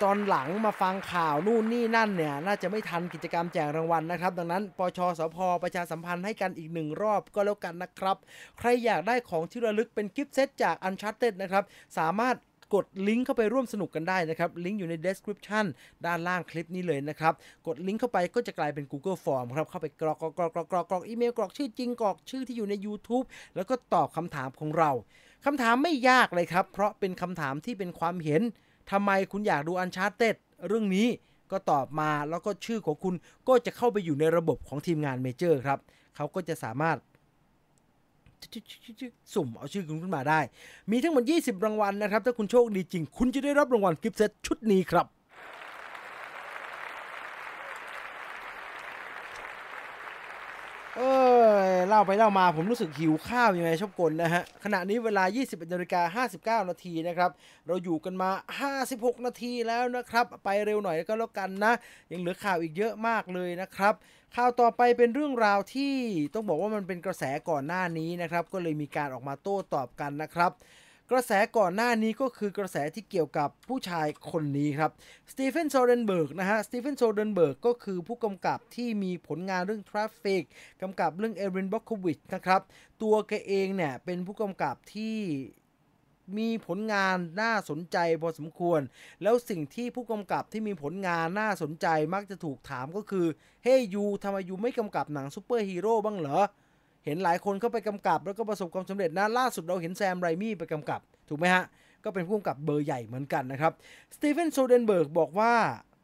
ตอนหลังมาฟังข่าวนู่นนี่นั่นเนี่ยน่าจะไม่ทันกิจกรรมแจกรางวัลนะครับ ดังนั้นปชสพประชาสัมพันธ์ให้กันอีกหนึ่งรอบก็แล้วกันนะครับ ใครอยากได้ของที่ระลึกเป็นกิฟต์เซตจาก Uncharted นะครับสามารถกดลิงก์เข้าไปร่วมสนุกกันได้นะครับ ลิงก์อยู่ใน description ด้านล่างคลิปนี้เลยนะครับ กดลิงก์เข้าไปก็จะกลายเป็น Google Form ครับ เข้าไปกรอกกรอกกรอกกรอกกรอกกรอกอีเมลกรอกชื่อจริงกรอกชื่อที่อยู่ใน YouTube แล้วก็ตอบคำถามของเรา คำถามไม่ยากเลยครับ เพราะเป็นคำถามที่เป็นความเห็นทำไมคุณอยากดู Uncharted เรื่องนี้ก็ตอบมาแล้วก็ชื่อของคุณก็จะเข้าไปอยู่ในระบบของทีมงานเมเจอร์ครับ เขาก็จะสามารถ สุ่มเอาชื่อคุณขึ้นมาได้ มีทั้งหมด 20 รางวัลนะครับ ถ้าคุณโชคดีจริง คุณจะได้รับรางวัลกิฟต์เซตชุดนี้ครับ เออ เล่าไปเล่ามาผมรู้สึกหิวข้าวยังไงชอบกลนะฮะ ขณะนี้เวลา 21นาฬิกา59 นาทีนะครับ เราอยู่กันมา 56 นาทีแล้วนะครับ ไปเร็วหน่อยก็แล้วกันนะ ยังเหลือข่าวอีกเยอะมากเลยนะครับข่าวต่อไปเป็นเรื่องราวที่ต้องบอกว่ามันเป็นกระแสก่อนหน้านี้นะครับ ก็เลยมีการออกมาโต้ตอบกันนะครับ กระแสก่อนหน้านี้ก็คือกระแสที่เกี่ยวกับผู้ชายคนนี้ครับ Steven Soderbergh นะฮะ Steven Soderbergh ก็คือผู้กำกับที่มีผลงานเรื่อง Traffic กำกับเรื่อง Erin Brockovich นะครับ ตัวแกเองเนี่ยเป็นผู้กำกับที่มีผลงานน่าสนใจพอสมควร แล้วสิ่งที่ผู้กำกับที่มีผลงานน่าสนใจมักจะถูกถามก็คือ เฮ้ย you ทำไม you ไม่กำกับหนังซูเปอร์ฮีโร่บ้างเหรอ เห็นหลายคนเข้าไปกำกับ แล้วก็ประสบความสำเร็จนะล่าสุดเราเห็น Sam Raimi ไปกำกับ ถูกไหมฮะ ก็เป็นผู้กำกับเบอร์ใหญ่เหมือนกันนะครับ Steven Soderbergh บอกว่า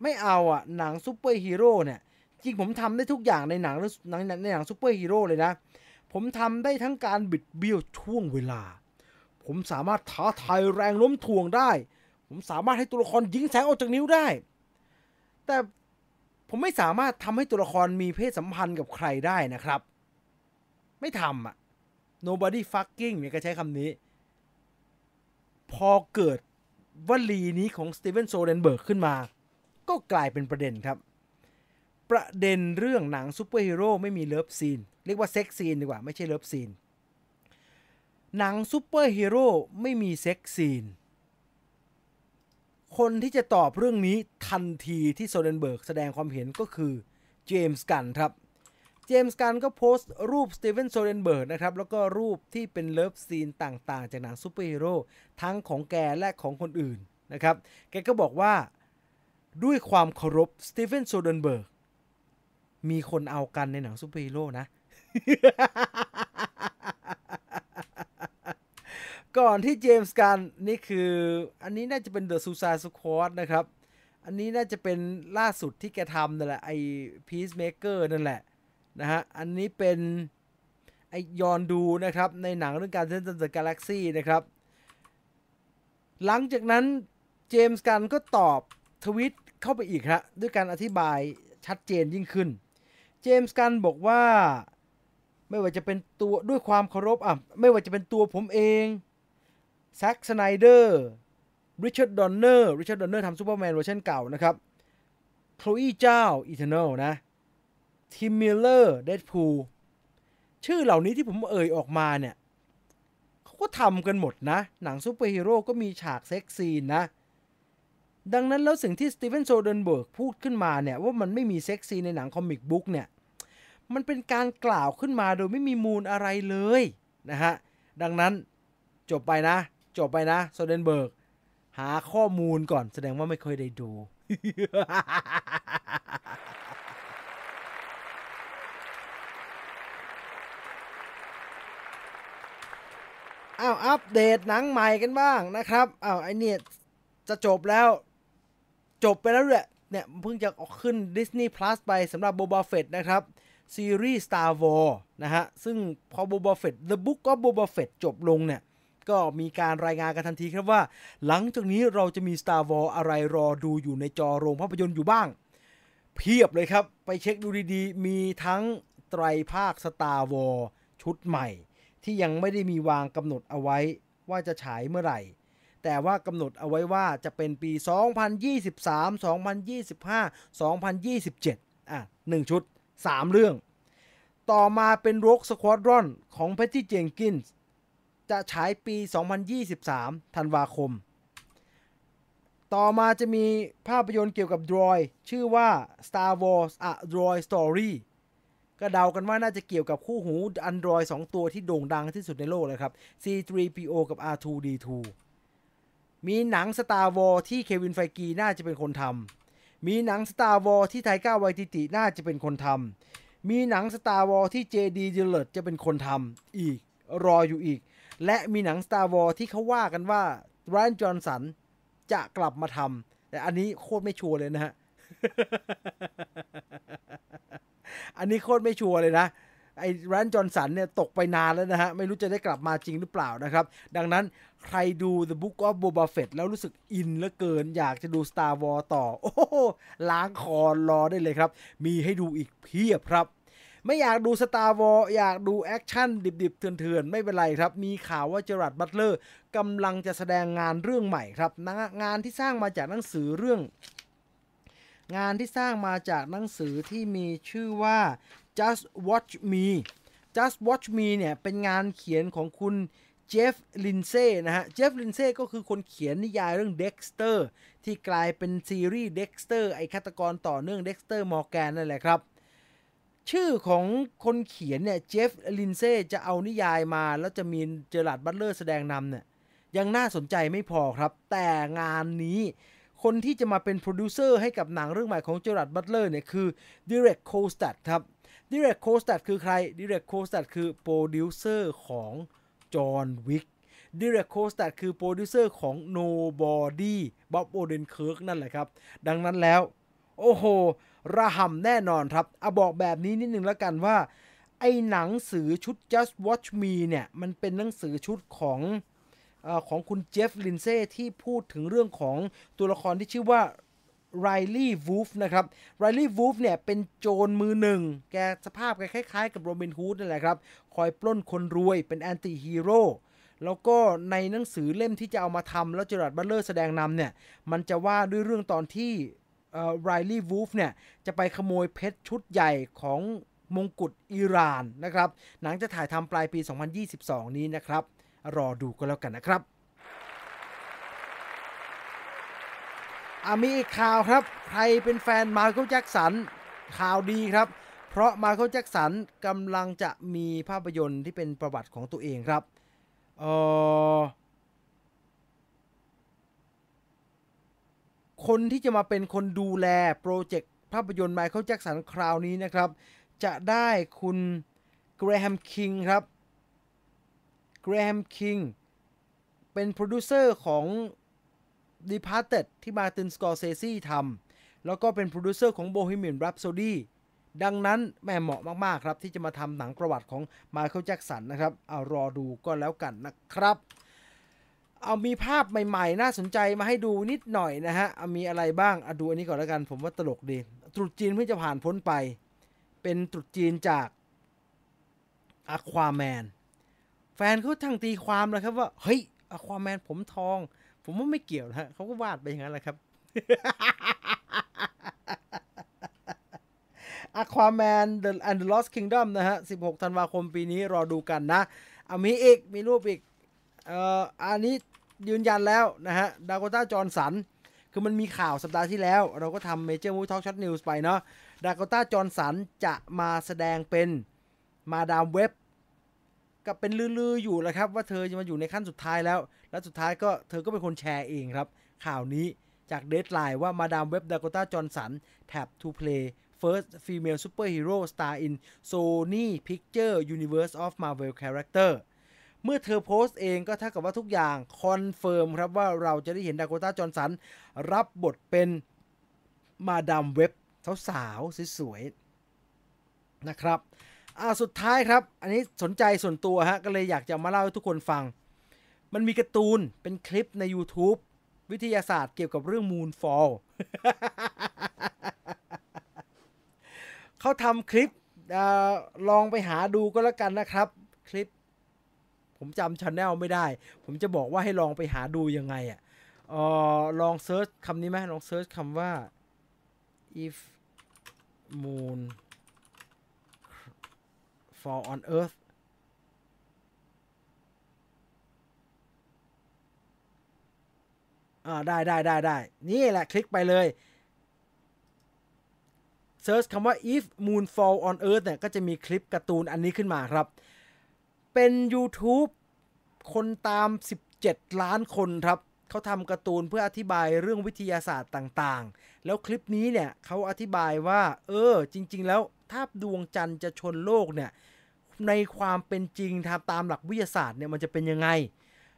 ไม่เอาอะหนังซูเปอร์ฮีโร่เนี่ยจริงผมทำได้ทุกอย่างในหนังในในหนังซูเปอร์ฮีโร่เลยนะ ผมทำได้ทั้งการบิดเบี้ยวช่วงเวลา ผมสามารถท้าทายแรงโน้มถ่วงได้ ผมสามารถให้ตัวละครยิงแสงออกจากนิ้วได้ แต่ผมไม่สามารถทำให้ตัวละครมีเพศสัมพันธ์กับใครได้นะครับ ไม่ทำอะ nobody fucking เนี่ยก็ใช้คำนี้ พอเกิดวลีนี้ของ Steven Soderbergh ขึ้นมา ก็กลายเป็นประเด็นครับ ประเด็นเรื่องหนังซูเปอร์ฮีโร่ไม่มี love scene เรียกว่า sex scene ดีกว่า ไม่ใช่ love scene หนังซูเปอร์ฮีโร่ไม่มี sex scene คนที่จะตอบเรื่องนี้ทันทีที่โซเดนเบิร์กแสดงความเห็นก็คือเจมส์กันครับ เจมส์กันก็โพสต์รูปสตีเวนโซเดนเบิร์กนะครับ แล้วก็รูปที่เป็นเลิฟซีนต่างๆ จากหนังซูเปอร์ฮีโร่ทั้งของแกและของคนอื่นนะครับ แกก็บอกว่าด้วยความเคารพสตีเฟนโซเดนเบิร์กมีคนเอากันในหนังซูเปอร์ฮีโร่นะ ก่อนที่เจมส์กันนี่คืออันนี้น่าจะเป็น The Suicide Squad นะครับ อันนี้น่าจะเป็นล่าสุดที่แกทำนั่นแหละไอ้ Peacemaker นั่นแหละ นะฮะ อันนี้เป็นไอ้ยอนดูนะครับในหนังเรื่อง Guardians of the Galaxy นะครับ หลังจากนั้นเจมส์กันก็ตอบทวิตเข้าไปอีกฮะด้วยการอธิบายชัดเจนยิ่งขึ้น เจมส์กันบอกว่าไม่ว่าจะเป็นตัวด้วยความเคารพอะไม่ว่าจะเป็นตัวผมเองแซ็กสไนเดอร์ริชาร์ดดอนเนอร์ริชาร์ดดอนเนอร์ทำซูเปอร์แมนเวอร์ชันเก่านะครับโคลอีเจา Eternals นะ ทิมมิลเลอร์ Deadpool ชื่อเหล่านี้ที่ผมเอ่ยออกมาเนี่ยเขาก็ทำกันหมดนะ หนังซูเปอร์ฮีโร่ก็มีฉาก sex scene นะ ดังนั้นแล้วสิ่งที่สตีเฟนโซเดนเบิร์กพูดขึ้นมาเนี่ย ว่ามันไม่มี sex scene ในหนัง comic book เนี่ย มันเป็นการกล่าวขึ้นมาโดยไม่มีมูลอะไรเลยนะฮะ ดังนั้นจบไปนะ จบไปนะโซเดนเบิร์กหาข้อมูลก่อนแสดงว่าไม่เคยได้ดู อ้าวอัปเดตหนังใหม่กันบ้างนะครับอ้าวไอเนี่ยจะจบแล้ว จบไปแล้วแหละเนี่ยเพิ่งจะออกขึ้น Disney Plus ไปสำหรับ Boba Fett นะครับซีรีส์ Star Wars นะฮะ ซึ่งพอ Boba Fett The Book of Boba Fett จบลงเนี่ย ก็มีการรายงานกันทันทีครับว่า หลังจากนี้เราจะมี Star Wars อะไรรอดูอยู่ในจอโรงภาพยนตร์อยู่บ้าง เพียบเลยครับ ไปเช็คดูดีๆ มีทั้งไตรภาค Star Wars ชุดใหม่ ที่ยังไม่ได้มีวางกำหนดเอาไว้ว่าจะฉายเมื่อไหร่ แต่ว่ากำหนดเอาไว้ว่าจะเป็นปี 2023 2025 2027 อะ 1 ชุด 3 เรื่อง ต่อมาเป็น Rogue Squadron ของ Patty Jenkins จะฉายปี 2023 ธันวาคม ต่อมาจะมีภาพยนตร์เกี่ยวกับดรอย ชื่อว่า Star Wars A Droid Story ก็เดากันว่าน่าจะเกี่ยวกับคู่หู Android 2 ตัวที่โด่งดังที่สุดในโลกเลยครับ C3PO กับ R2D2 มีหนัง Star Wars ที่เควินไฟกีน่าจะเป็นคนทำมีหนัง Star Wars ที่ไทก้าไวติติน่าจะเป็นคนทำมีหนัง Star Wars ที่ JD d i l l a r d จะเป็นคนทำอีกรออยู่อีก และมีหนัง Star Wars ที่เขาว่ากันว่าแรนจอห์นสันจะกลับมาทำแต่อันนี้โคตรไม่ชัวร์เลยนะฮะ อันนี้โคตรไม่ชัวร์เลยนะไอ้ไรอันจอห์นสันเนี่ยตกไปนานแล้วนะฮะ ไม่รู้จะได้กลับมาจริงหรือเปล่านะครับ ดังนั้นใครดู The Book of Boba Fett แล้วรู้สึกอินเหลือเกิน อยากจะดู Star Wars ต่อ โอ้โหล้างคอรอได้เลยครับ มีให้ดูอีกเพียบครับ ไม่อยากดู Star Wars อยากดูแอคชั่นดิบๆ เถื่อนๆ ไม่เป็นไรครับ มีข่าวว่าเจอราร์ดบัตเลอร์กำลังจะแสดงงานเรื่องใหม่ครับ งานที่สร้างมาจากหนังสือเรื่อง งานที่สร้างมาจากหนังสือที่มีชื่อว่า Just Watch Me Just Watch Me เนี่ยเป็นงานเขียนของคุณเจฟลินเซ่นะฮะ เจฟลินเซ่ก็คือคนเขียนนิยายเรื่อง Dexter ที่กลายเป็นซีรีส์ Dexter ไอ้ฆาตกรต่อเนื่อง Dexter Morgan นั่นแหละครับ ชื่อของคนเขียนเนี่ย เจฟลินเซ่จะเอานิยายมา แล้วจะมีเจอราร์ดบัตเลอร์แสดงนำเนี่ยยังน่าสนใจไม่พอครับ แต่งานนี้ คนที่จะมาเป็นโปรดิวเซอร์ให้กับหนังเรื่องใหม่ของเจอราร์ดบัตเลอร์เนี่ยคือดีเร็กโคลสตัดครับดีเร็กโคลสตัดคือใครดีเร็กโคลสตัดคือโปรดิวเซอร์ของจอห์นวิกดีเร็กโคลสตัดคือโปรดิวเซอร์ของ Nobody บ๊อบโอเดนเคิร์กนั่นแหละครับ ดังนั้นแล้ว โอ้โห ระห่ำแน่นอนครับเอาบอกแบบนี้นิดนึงแล้วกันว่า ไอ้หนังสือชุด Just Watch Me เนี่ย มันเป็นหนังสือชุดของ ของคุณเจฟลินเซ่ที่พูดถึงเรื่องของตัวละครที่ชื่อว่าไรลี่วูฟนะครับไรลี่วูฟเนี่ยเป็นโจรมือหนึ่ง แกสภาพแกคล้ายๆ กับโรบินฮูดนั่นแหละครับ คอยปล้นคนรวยเป็น anti-hero แล้วก็ในหนังสือเล่มที่จะเอามาทำแล้วเจอราร์ดบัตเลอร์แสดงนำเนี่ย มันจะว่าด้วยเรื่องตอนที่ไรลี่วูฟเนี่ยจะไปขโมยเพชรชุดใหญ่ของมงกุฎอิหร่านนะครับ หนังจะถ่ายทำปลายปี 2022 นี้นะครับ รอดูก็แล้วกันนะครับอามีอีกข่าวครับ ใครเป็นแฟนมาเคิลแจ็กสันข่าวดีครับ เพราะมาเคิลแจ็กสันกำลังจะมีภาพยนตร์ที่เป็นประวัติของตัวเองครับเออคนที่จะมาเป็นคนดูแลโปรเจกต์ภาพยนตร์ไมเคิลแจ็กสันคราวนี้นะครับ จะได้คุณเกรแฮมคิงครับ เกรแฮมคิงเป็นโปรดิวเซอร์ของ Departed ที่มาร์ตินสกอร์เซซี่ทำแล้วก็เป็นโปรดิวเซอร์ของ Bohemian Rhapsody ดังนั้นแม่งเหมาะมาก ๆ ครับ ที่จะมาทำหนังประวัติของไมเคิลแจ็กสันนะครับ เอารอดูก็แล้วกันนะครับ เอามีภาพใหม่ ๆ น่าสนใจมาให้ดูนิดหน่อยนะฮะเอามีอะไรบ้างเอาดูอันนี้ก่อนแล้วกัน ผมว่าตลกดี ตรุษจีนเพิ่งจะผ่านพ้นไป เป็นตรุษจีนจากอควาแมน ฟนเขาทั้งตีความเลยครับว่าเฮ้ยอควาแมนผมทอง ผมว่าไม่เกี่ยวนะเขาก็วาดไปอย่างนั้นแหละครับ Aquaman The and the Lost Kingdom นะฮะ 16 ธันวาคมปีนี้รอดูกันนะอามีอีก มีรูปอีก เอ่อ อันนี้ยืนยันแล้วนะฮะ ดากต้า จอร์นสัน คือมันมีข่าวสัปดาห์ที่แล้ว เราก็ทำ Major Movie Talk Short News ไปเนาะ ดาโกต้า จอห์นสันจะมาแสดงเป็นมาดามเว็บ ก็เป็นลือๆอยู่แล้วครับ ว่าเธอจะมาอยู่ในขั้นสุดท้ายแล้ว และสุดท้ายก็เธอก็เป็นคนแชร์เองครับ ข่าวนี้จาก Deadline ว่ามาดามเว็บดากต้าจอร์นสันแท็บ to play first female superhero star in Sony Picture Universe of Marvel Character เมื่อเธอโพสต์เองก็เท่ากับว่าทุกอย่างคอนเฟิร์มครับว่าเราจะได้เห็นดาโกต้าจอห์นสันรับบทเป็นมาดามเว็บสาวๆสวยๆนะครับ อ่าสุดท้ายครับ อันนี้สนใจส่วนตัวฮะก็เลยอยากจะมาเล่าให้ทุกคนฟัง มันมีการ์ตูนเป็นคลิปใน YouTube วิทยาศาสตร์เกี่ยวกับเรื่อง Moonfall เขาทำคลิปอะลองไปหาดูก็แล้วกันนะครับ คลิป ผมจำช n แนลไม่ได้ ผมจะบอกว่าให้ลองไปหาดูยังไงอะอะเออลอง search คำนี้ไหมลอง search คำว่า if moon fall on earth อ่าได้ได้ได้ได้ นี่แหละคลิกไปเลยเซิร์ชคำว่า if moon fall on earth เนี่ย ก็จะมีคลิปการ์ตูนอันนี้ขึ้นมาครับ เป็น YouTube คนตาม 17 ล้านคนครับ เขาทำการ์ตูนเพื่ออธิบายเรื่องวิทยาศาสตร์ต่างๆ แล้วคลิปนี้เนี่ยเขาอธิบายว่า เออ จริง ๆ แล้วถ้าดวงจันทร์จะชนโลกเนี่ย ในความเป็นจริงตามหลักวิทยาศาสตร์เนี่ยมันจะเป็นยังไง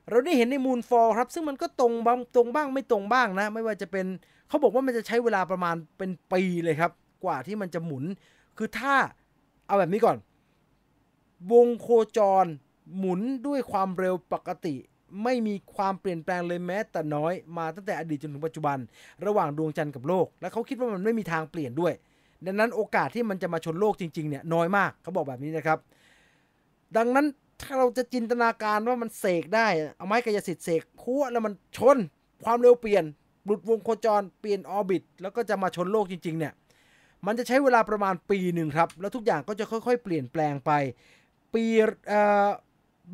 เราได้เห็นในมูนฟอลครับ ซึ่งมันก็ตรงบ้างตรงบ้างไม่ตรงบ้างนะ ไม่ว่าจะเป็นเขาบอกว่ามันจะใช้เวลาประมาณเป็นปีเลยครับ กว่าที่มันจะหมุน คือถ้าเอาแบบนี้ก่อน วงโคจรหมุนด้วยความเร็วปกติ ไม่มีความเปลี่ยนแปลงเลยแม้แต่น้อยมาตั้งแต่อดีตจนถึงปัจจุบัน ระหว่างดวงจันทร์กับโลก และเขาคิดว่ามันไม่มีทางเปลี่ยนด้วย ดังนั้นโอกาสที่มันจะมาชนโลกจริงๆเนี่ยน้อยมากเขาบอกแบบนี้นะครับ ดังนั้นถ้าเราจะจินตนาการว่ามันเสกได้เอาไม้กายสิทธิ์เสกพัวแล้วมันชนความเร็วเปลี่ยนหลุดวงโคจรเปลี่ยนออร์บิทแล้วก็จะมาชนโลกจริงๆเนี่ยมันจะใช้เวลาประมาณปีหนึ่งครับ แล้วทุกอย่างก็จะค่อยๆ เปลี่ยนแปลงไป ปี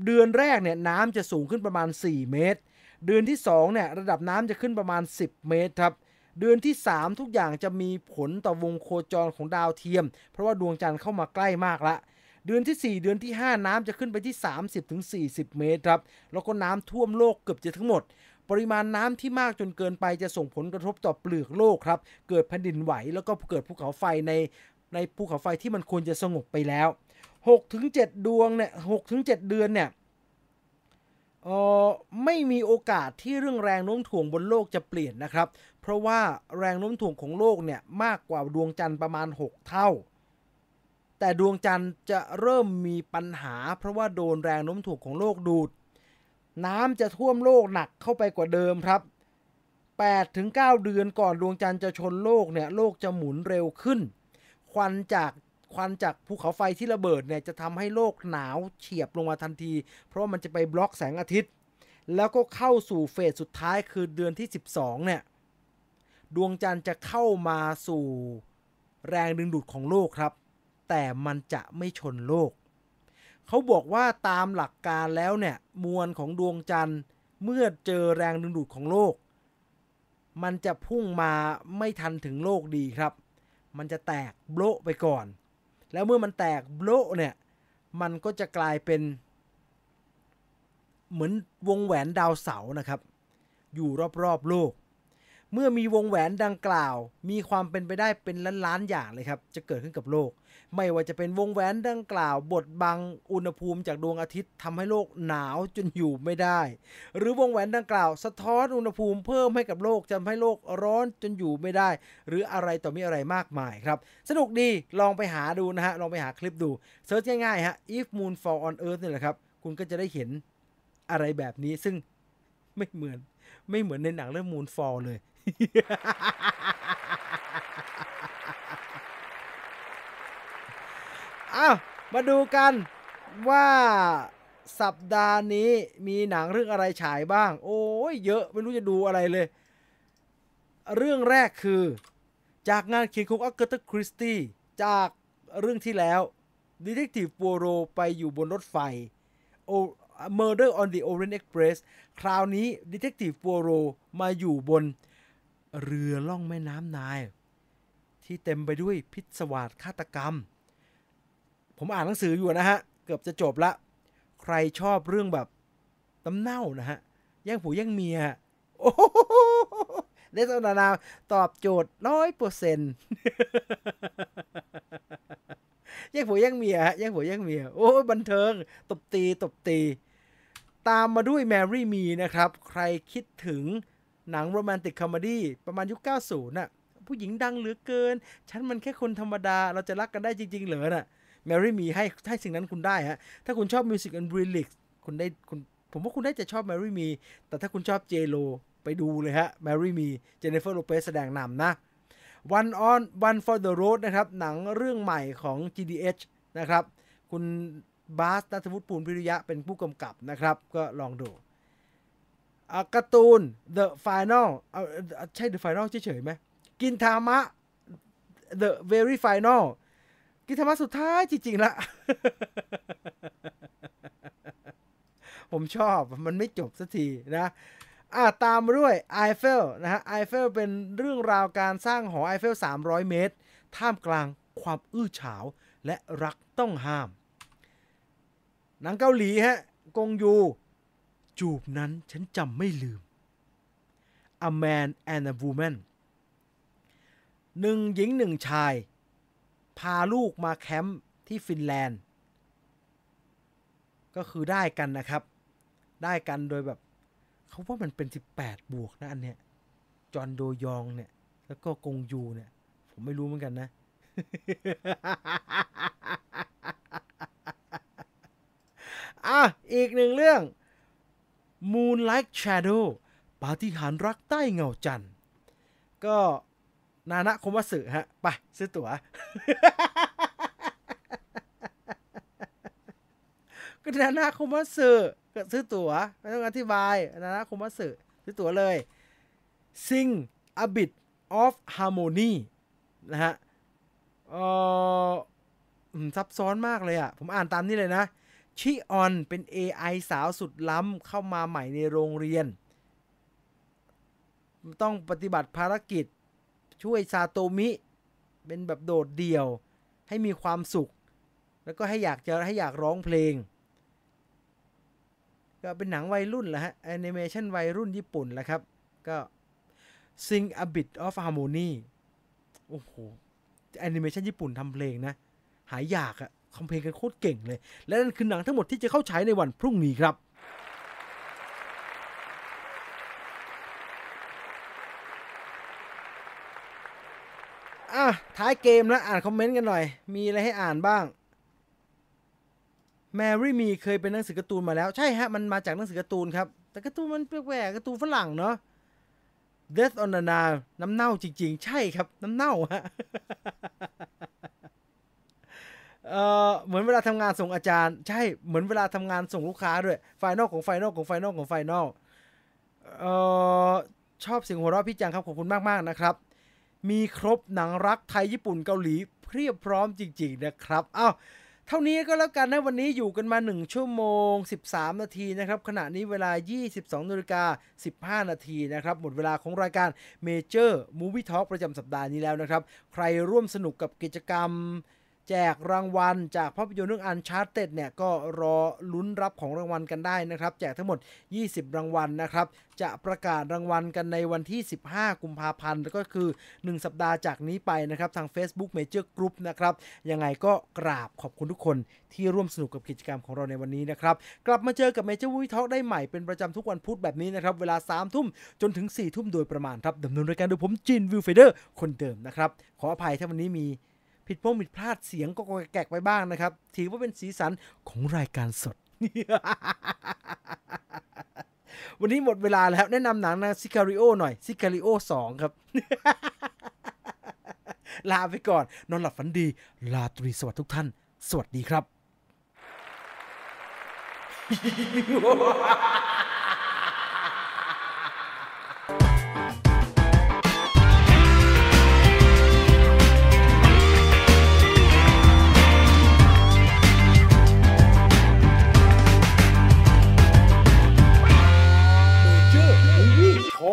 เดือนแรกเนี่ยน้ำจะสูงขึ้นประมาณ 4 เมตร เดือนที่2เนี่ยระดับน้ำจะขึ้นประมาณ 10 เมตรครับเดือนที่ 3 ทุกอย่างจะมีผลต่อวงโคจรของดาวเทียม เพราะว่าดวงจันทร์เข้ามาใกล้มากละ เดือนที่ 4 เดือนที่ 5 น้ำจะขึ้นไปที่ 30-40 เมตรครับ แล้วก็น้ำท่วมโลกเกือบจะทั้งหมด ปริมาณน้ำที่มากจนเกินไปจะส่งผลกระทบต่อเปลือกโลกครับ เกิดแผ่นดินไหวแล้วก็เกิดภูเขาไฟในในภูเขาไฟที่มันควรจะสงบไปแล้ว 6-7ดวงเนี่ย6-7เดือนเนี่ยเออไม่มีโอกาสที่เรื่องแรงโน้มถ่วงบนโลกจะเปลี่ยนนะครับ เพราะว่าแรงโน้มถ่วงของโลกเนี่ยมากกว่าดวงจันทร์ประมาณ 6 เท่า แต่ดวงจันทร์จะเริ่มมีปัญหา เพราะว่าโดนแรงโน้มถ่วงของโลกดูด น้ำจะท่วมโลกหนักเข้าไปกว่าเดิมครับ8ถึง9เดือนก่อนดวงจันทร์จะชนโลกเนี่ยโลกจะหมุนเร็วขึ้น ควันจาก ควันจากภูเขาไฟที่ระเบิดเนี่ยจะทำให้โลกหนาวเฉียบลงมาทันที เพราะมันจะไปบล็อกแสงอาทิตย์ แล้วก็เข้าสู่เฟสสุดท้ายคือเดือนที่ 12เนี่ยดวงจันทร์จะเข้ามาสู่แรงดึงดูดของโลกครับ แต่มันจะไม่ชนโลก เขาบอกว่าตามหลักการแล้วเนี่ยมวลของดวงจันทร์เมื่อเจอแรงดึงดูดของโลก มันจะพุ่งมาไม่ทันถึงโลกดีครับ มันจะแตกโบะไปก่อน แล้วเมื่อมันแตกโลเนี่ย มันก็จะกลายเป็นเหมือนวงแหวนดาวเสาร์นะครับ อยู่รอบๆโลก เมื่อมีวงแหวนดังกล่าว มีความเป็นไปได้เป็นล้านๆอย่างเลยครับจะเกิดขึ้นกับโลก ไม่ว่าจะเป็นวงแหวนดังกล่าว บดบังอุณหภูมิจากดวงอาทิตย์ทำให้โลกหนาวจนอยู่ไม่ได้ หรือวงแหวนดังกล่าว สะท้อนอุณหภูมิเพิ่มให้กับโลกทำให้โลกร้อนจนอยู่ไม่ได้ หรืออะไรต่อมีอะไรมากมายครับ สนุกดีลองไปหาดูนะฮะลองไปหาคลิปดูเซิร์ชง่ายๆฮะ if moon fall on earth นี่แหละครับคุณก็จะได้เห็นอะไรแบบนี้ซึ่งไม่เหมือนไม่เหมือนในหนังเรื่อง Moonfall เลย อ้าวมาดูกันว่าสัปดาห์นี้มีหนังเรื่องอะไรฉายบ้าง โอ้ยเยอะไม่รู้จะดูอะไรเลย เรื่องแรกคือ จากงานเขียนของอักเกอร์ตคริสตี้จากเรื่องที่แล้ว Detective Poirot ไปอยู่บนรถไฟ Murder on the Orient Express คราวนี้ Detective Poirot มาอยู่บน เรือล่องแม่น้ำนาย ที่เต็มไปด้วยพิศวาสฆาตกรรม ผมอ่านหนังสืออยู่นะฮะ เกือบจะจบละ ใครชอบเรื่องแบบน้ำเน่านะฮะ แย่งผัวแย่งเมีย โอ้โหเดสนานาตอบโจทย์ร้อยเปอร์เซ็นต์แย่งผัวแย่งเมียแย่งผัวแย่งเมีย โอ้บันเทิง ตบตีตบตี ตามมาด้วย Mary Me นะครับ ใครคิดถึง หนังโรแมนติกคอมดี้ประมาณยุค 90น่ะ ผู้หญิงดังเหลือเกิน ฉันมันแค่คนธรรมดา เราจะรักกันได้จริง ๆ เหรอน่ะ Mary Me ให้ให้สิ่งนั้นคุณได้ฮะ ถ้าคุณชอบ Music and Lyrics คุณได้คุณผมว่าคุณได้จะชอบ Mary Me แต่ถ้าคุณชอบ J Lo ไปดูเลยฮะ Mary Me Jennifer Lopez แสดงนำนะ One on One for the Road นะครับ หนังเรื่องใหม่ของ GDH นะครับ คุณบาสนัทวุฒิปูนพิริยะเป็นผู้กำกับนะครับ ก็ลองดู การ์ตูน The Final เอาใช่ The Final เฉยๆไหมกินทามะ The Very Final กินทามะสุดท้ายจริงๆละ ผมชอบมันไม่จบสักทีนะอ่าตามมาด้วยไอเฟลนะฮะไอเฟลเป็นเรื่องราวการสร้างหอไอเฟล 300 เมตร ท่ามกลางความอื้อฉาวและรักต้องห้ามหนังเกาหลีฮะกงยู จูบนั้นฉันจำไม่ลืม A Man and a Woman หนึ่งหญิงหนึ่งชาย พาลูกมาแคมป์ที่ฟินแลนด์ ก็คือได้กันนะครับ ได้กันโดยแบบ เขาว่ามันเป็น 18 บวกนะอันเนี้ย จอห์นโดยองเนี่ย แล้วก็กงยูเนี่ย ผมไม่รู้เหมือนกันนะ อะ อีกหนึ่งเรื่อง Moonlight Shadow ปาฏิหาริย์รักใต้เงาจันทร์ก็นานะคมวัสึฮะ ไป ซื้อตั๋ว ก็นานะคมวัสึก็ซื้อตั๋วไม่ต้องอธิบาย นานะคมวัสึซื้อตั๋วเลย Sing a bit of harmony นะฮะ เออซับซ้อนมากเลยอะ ผมอ่านตามนี้เลยนะ ชิออนเป็น AI สาวสุดล้ำเข้ามาใหม่ในโรงเรียน ต้องปฏิบัติภารกิจช่วยซาโตมิ เป็นแบบโดดเดี่ยว ให้มีความสุข แล้วก็ให้อยากจะให้อยากร้องเพลง ก็เป็นหนังวัยรุ่นแหละฮะแอนิเมชันวัยรุ่นญี่ปุ่นแหละครับ ก็ Sing a bit of harmony โอ้โหแอนิเมชันญี่ปุ่นทำเพลงนะ หายอยากอะ ทำเพลงกันโคตรเก่งเลย และนั่นคือหนังทั้งหมดที่จะเข้าฉายในวันพรุ่งนี้ครับอะท้ายเกมแล้วอ่านคอมเมนต์กันหน่อย มีอะไรให้อ่านบ้าง Marry Me เคยเป็นหนังสือการ์ตูนมาแล้ว ใช่ฮะ มันมาจากหนังสือการ์ตูนครับ แต่การ์ตูนมันแปลกๆการ์ตูนฝรั่งเนาะ Death on the Nile น้ำเน่าจริง ๆ ใช่ครับ น้ำเน่าฮะ เออเหมือนเวลาทำงานส่งอาจารย์ ใช่เหมือนเวลาทำงานส่งลูกค้าด้วย final ของ final ของ final ของ final เออชอบเสียงหัวเราะพี่จังครับขอบคุณมากๆนะครับ มีครบหนังรักไทยญี่ปุ่นเกาหลีเพียบพร้อมจริง ๆ นะครับอ้าวเท่านี้ก็แล้วกันนะวันนี้อยู่กันมา 1 ชั่วโมง 13 นาทีนะครับขณะนี้เวลา 22นาฬิกา15 นาทีนะครับหมดเวลาของรายการ Major Movie Talk ประจำสัปดาห์นี้แล้วนะครับ ใครร่วมสนุกกับกิจกรรม แจกรางวัลจากภาพยนตร์เรื่อง Uncharted เนี่ยก็รอลุ้นรับของรางวัลกันได้นะครับ แจกทั้งหมด 20 รางวัลนะครับ จะประกาศรางวัลกันในวันที่ 15 กุมภาพันธ์ก็คือ 1 สัปดาห์จากนี้ไปนะครับทาง Facebook Major Group นะครับ ยังไงก็กราบขอบคุณทุกคนที่ร่วมสนุกกับกิจกรรมของเราในวันนี้นะครับ กลับมาเจอกับ Major Movie Talk ได้ใหม่เป็นประจำทุกวันพุธแบบนี้นะครับ เวลา 3 ทุ่มจนถึง 4 ทุ่มโดยประมาณครับดำเนินรายการโดยผมจิน Viewfinder คนเดิมนะครับขออภัยถ้าวันนี้มี ผิดพลาดผิดพลาดเสียงก็แตกไปบ้างนะครับ ถือว่าเป็นสีสันของรายการสด วันนี้หมดเวลาแล้ว แนะนำหนังนะ Sicario หน่อย Sicario สองครับ ลาไปก่อน นอนหลับฝันดี ลาตรีสวัสดิ์ทุกท่าน สวัสดีครับ 저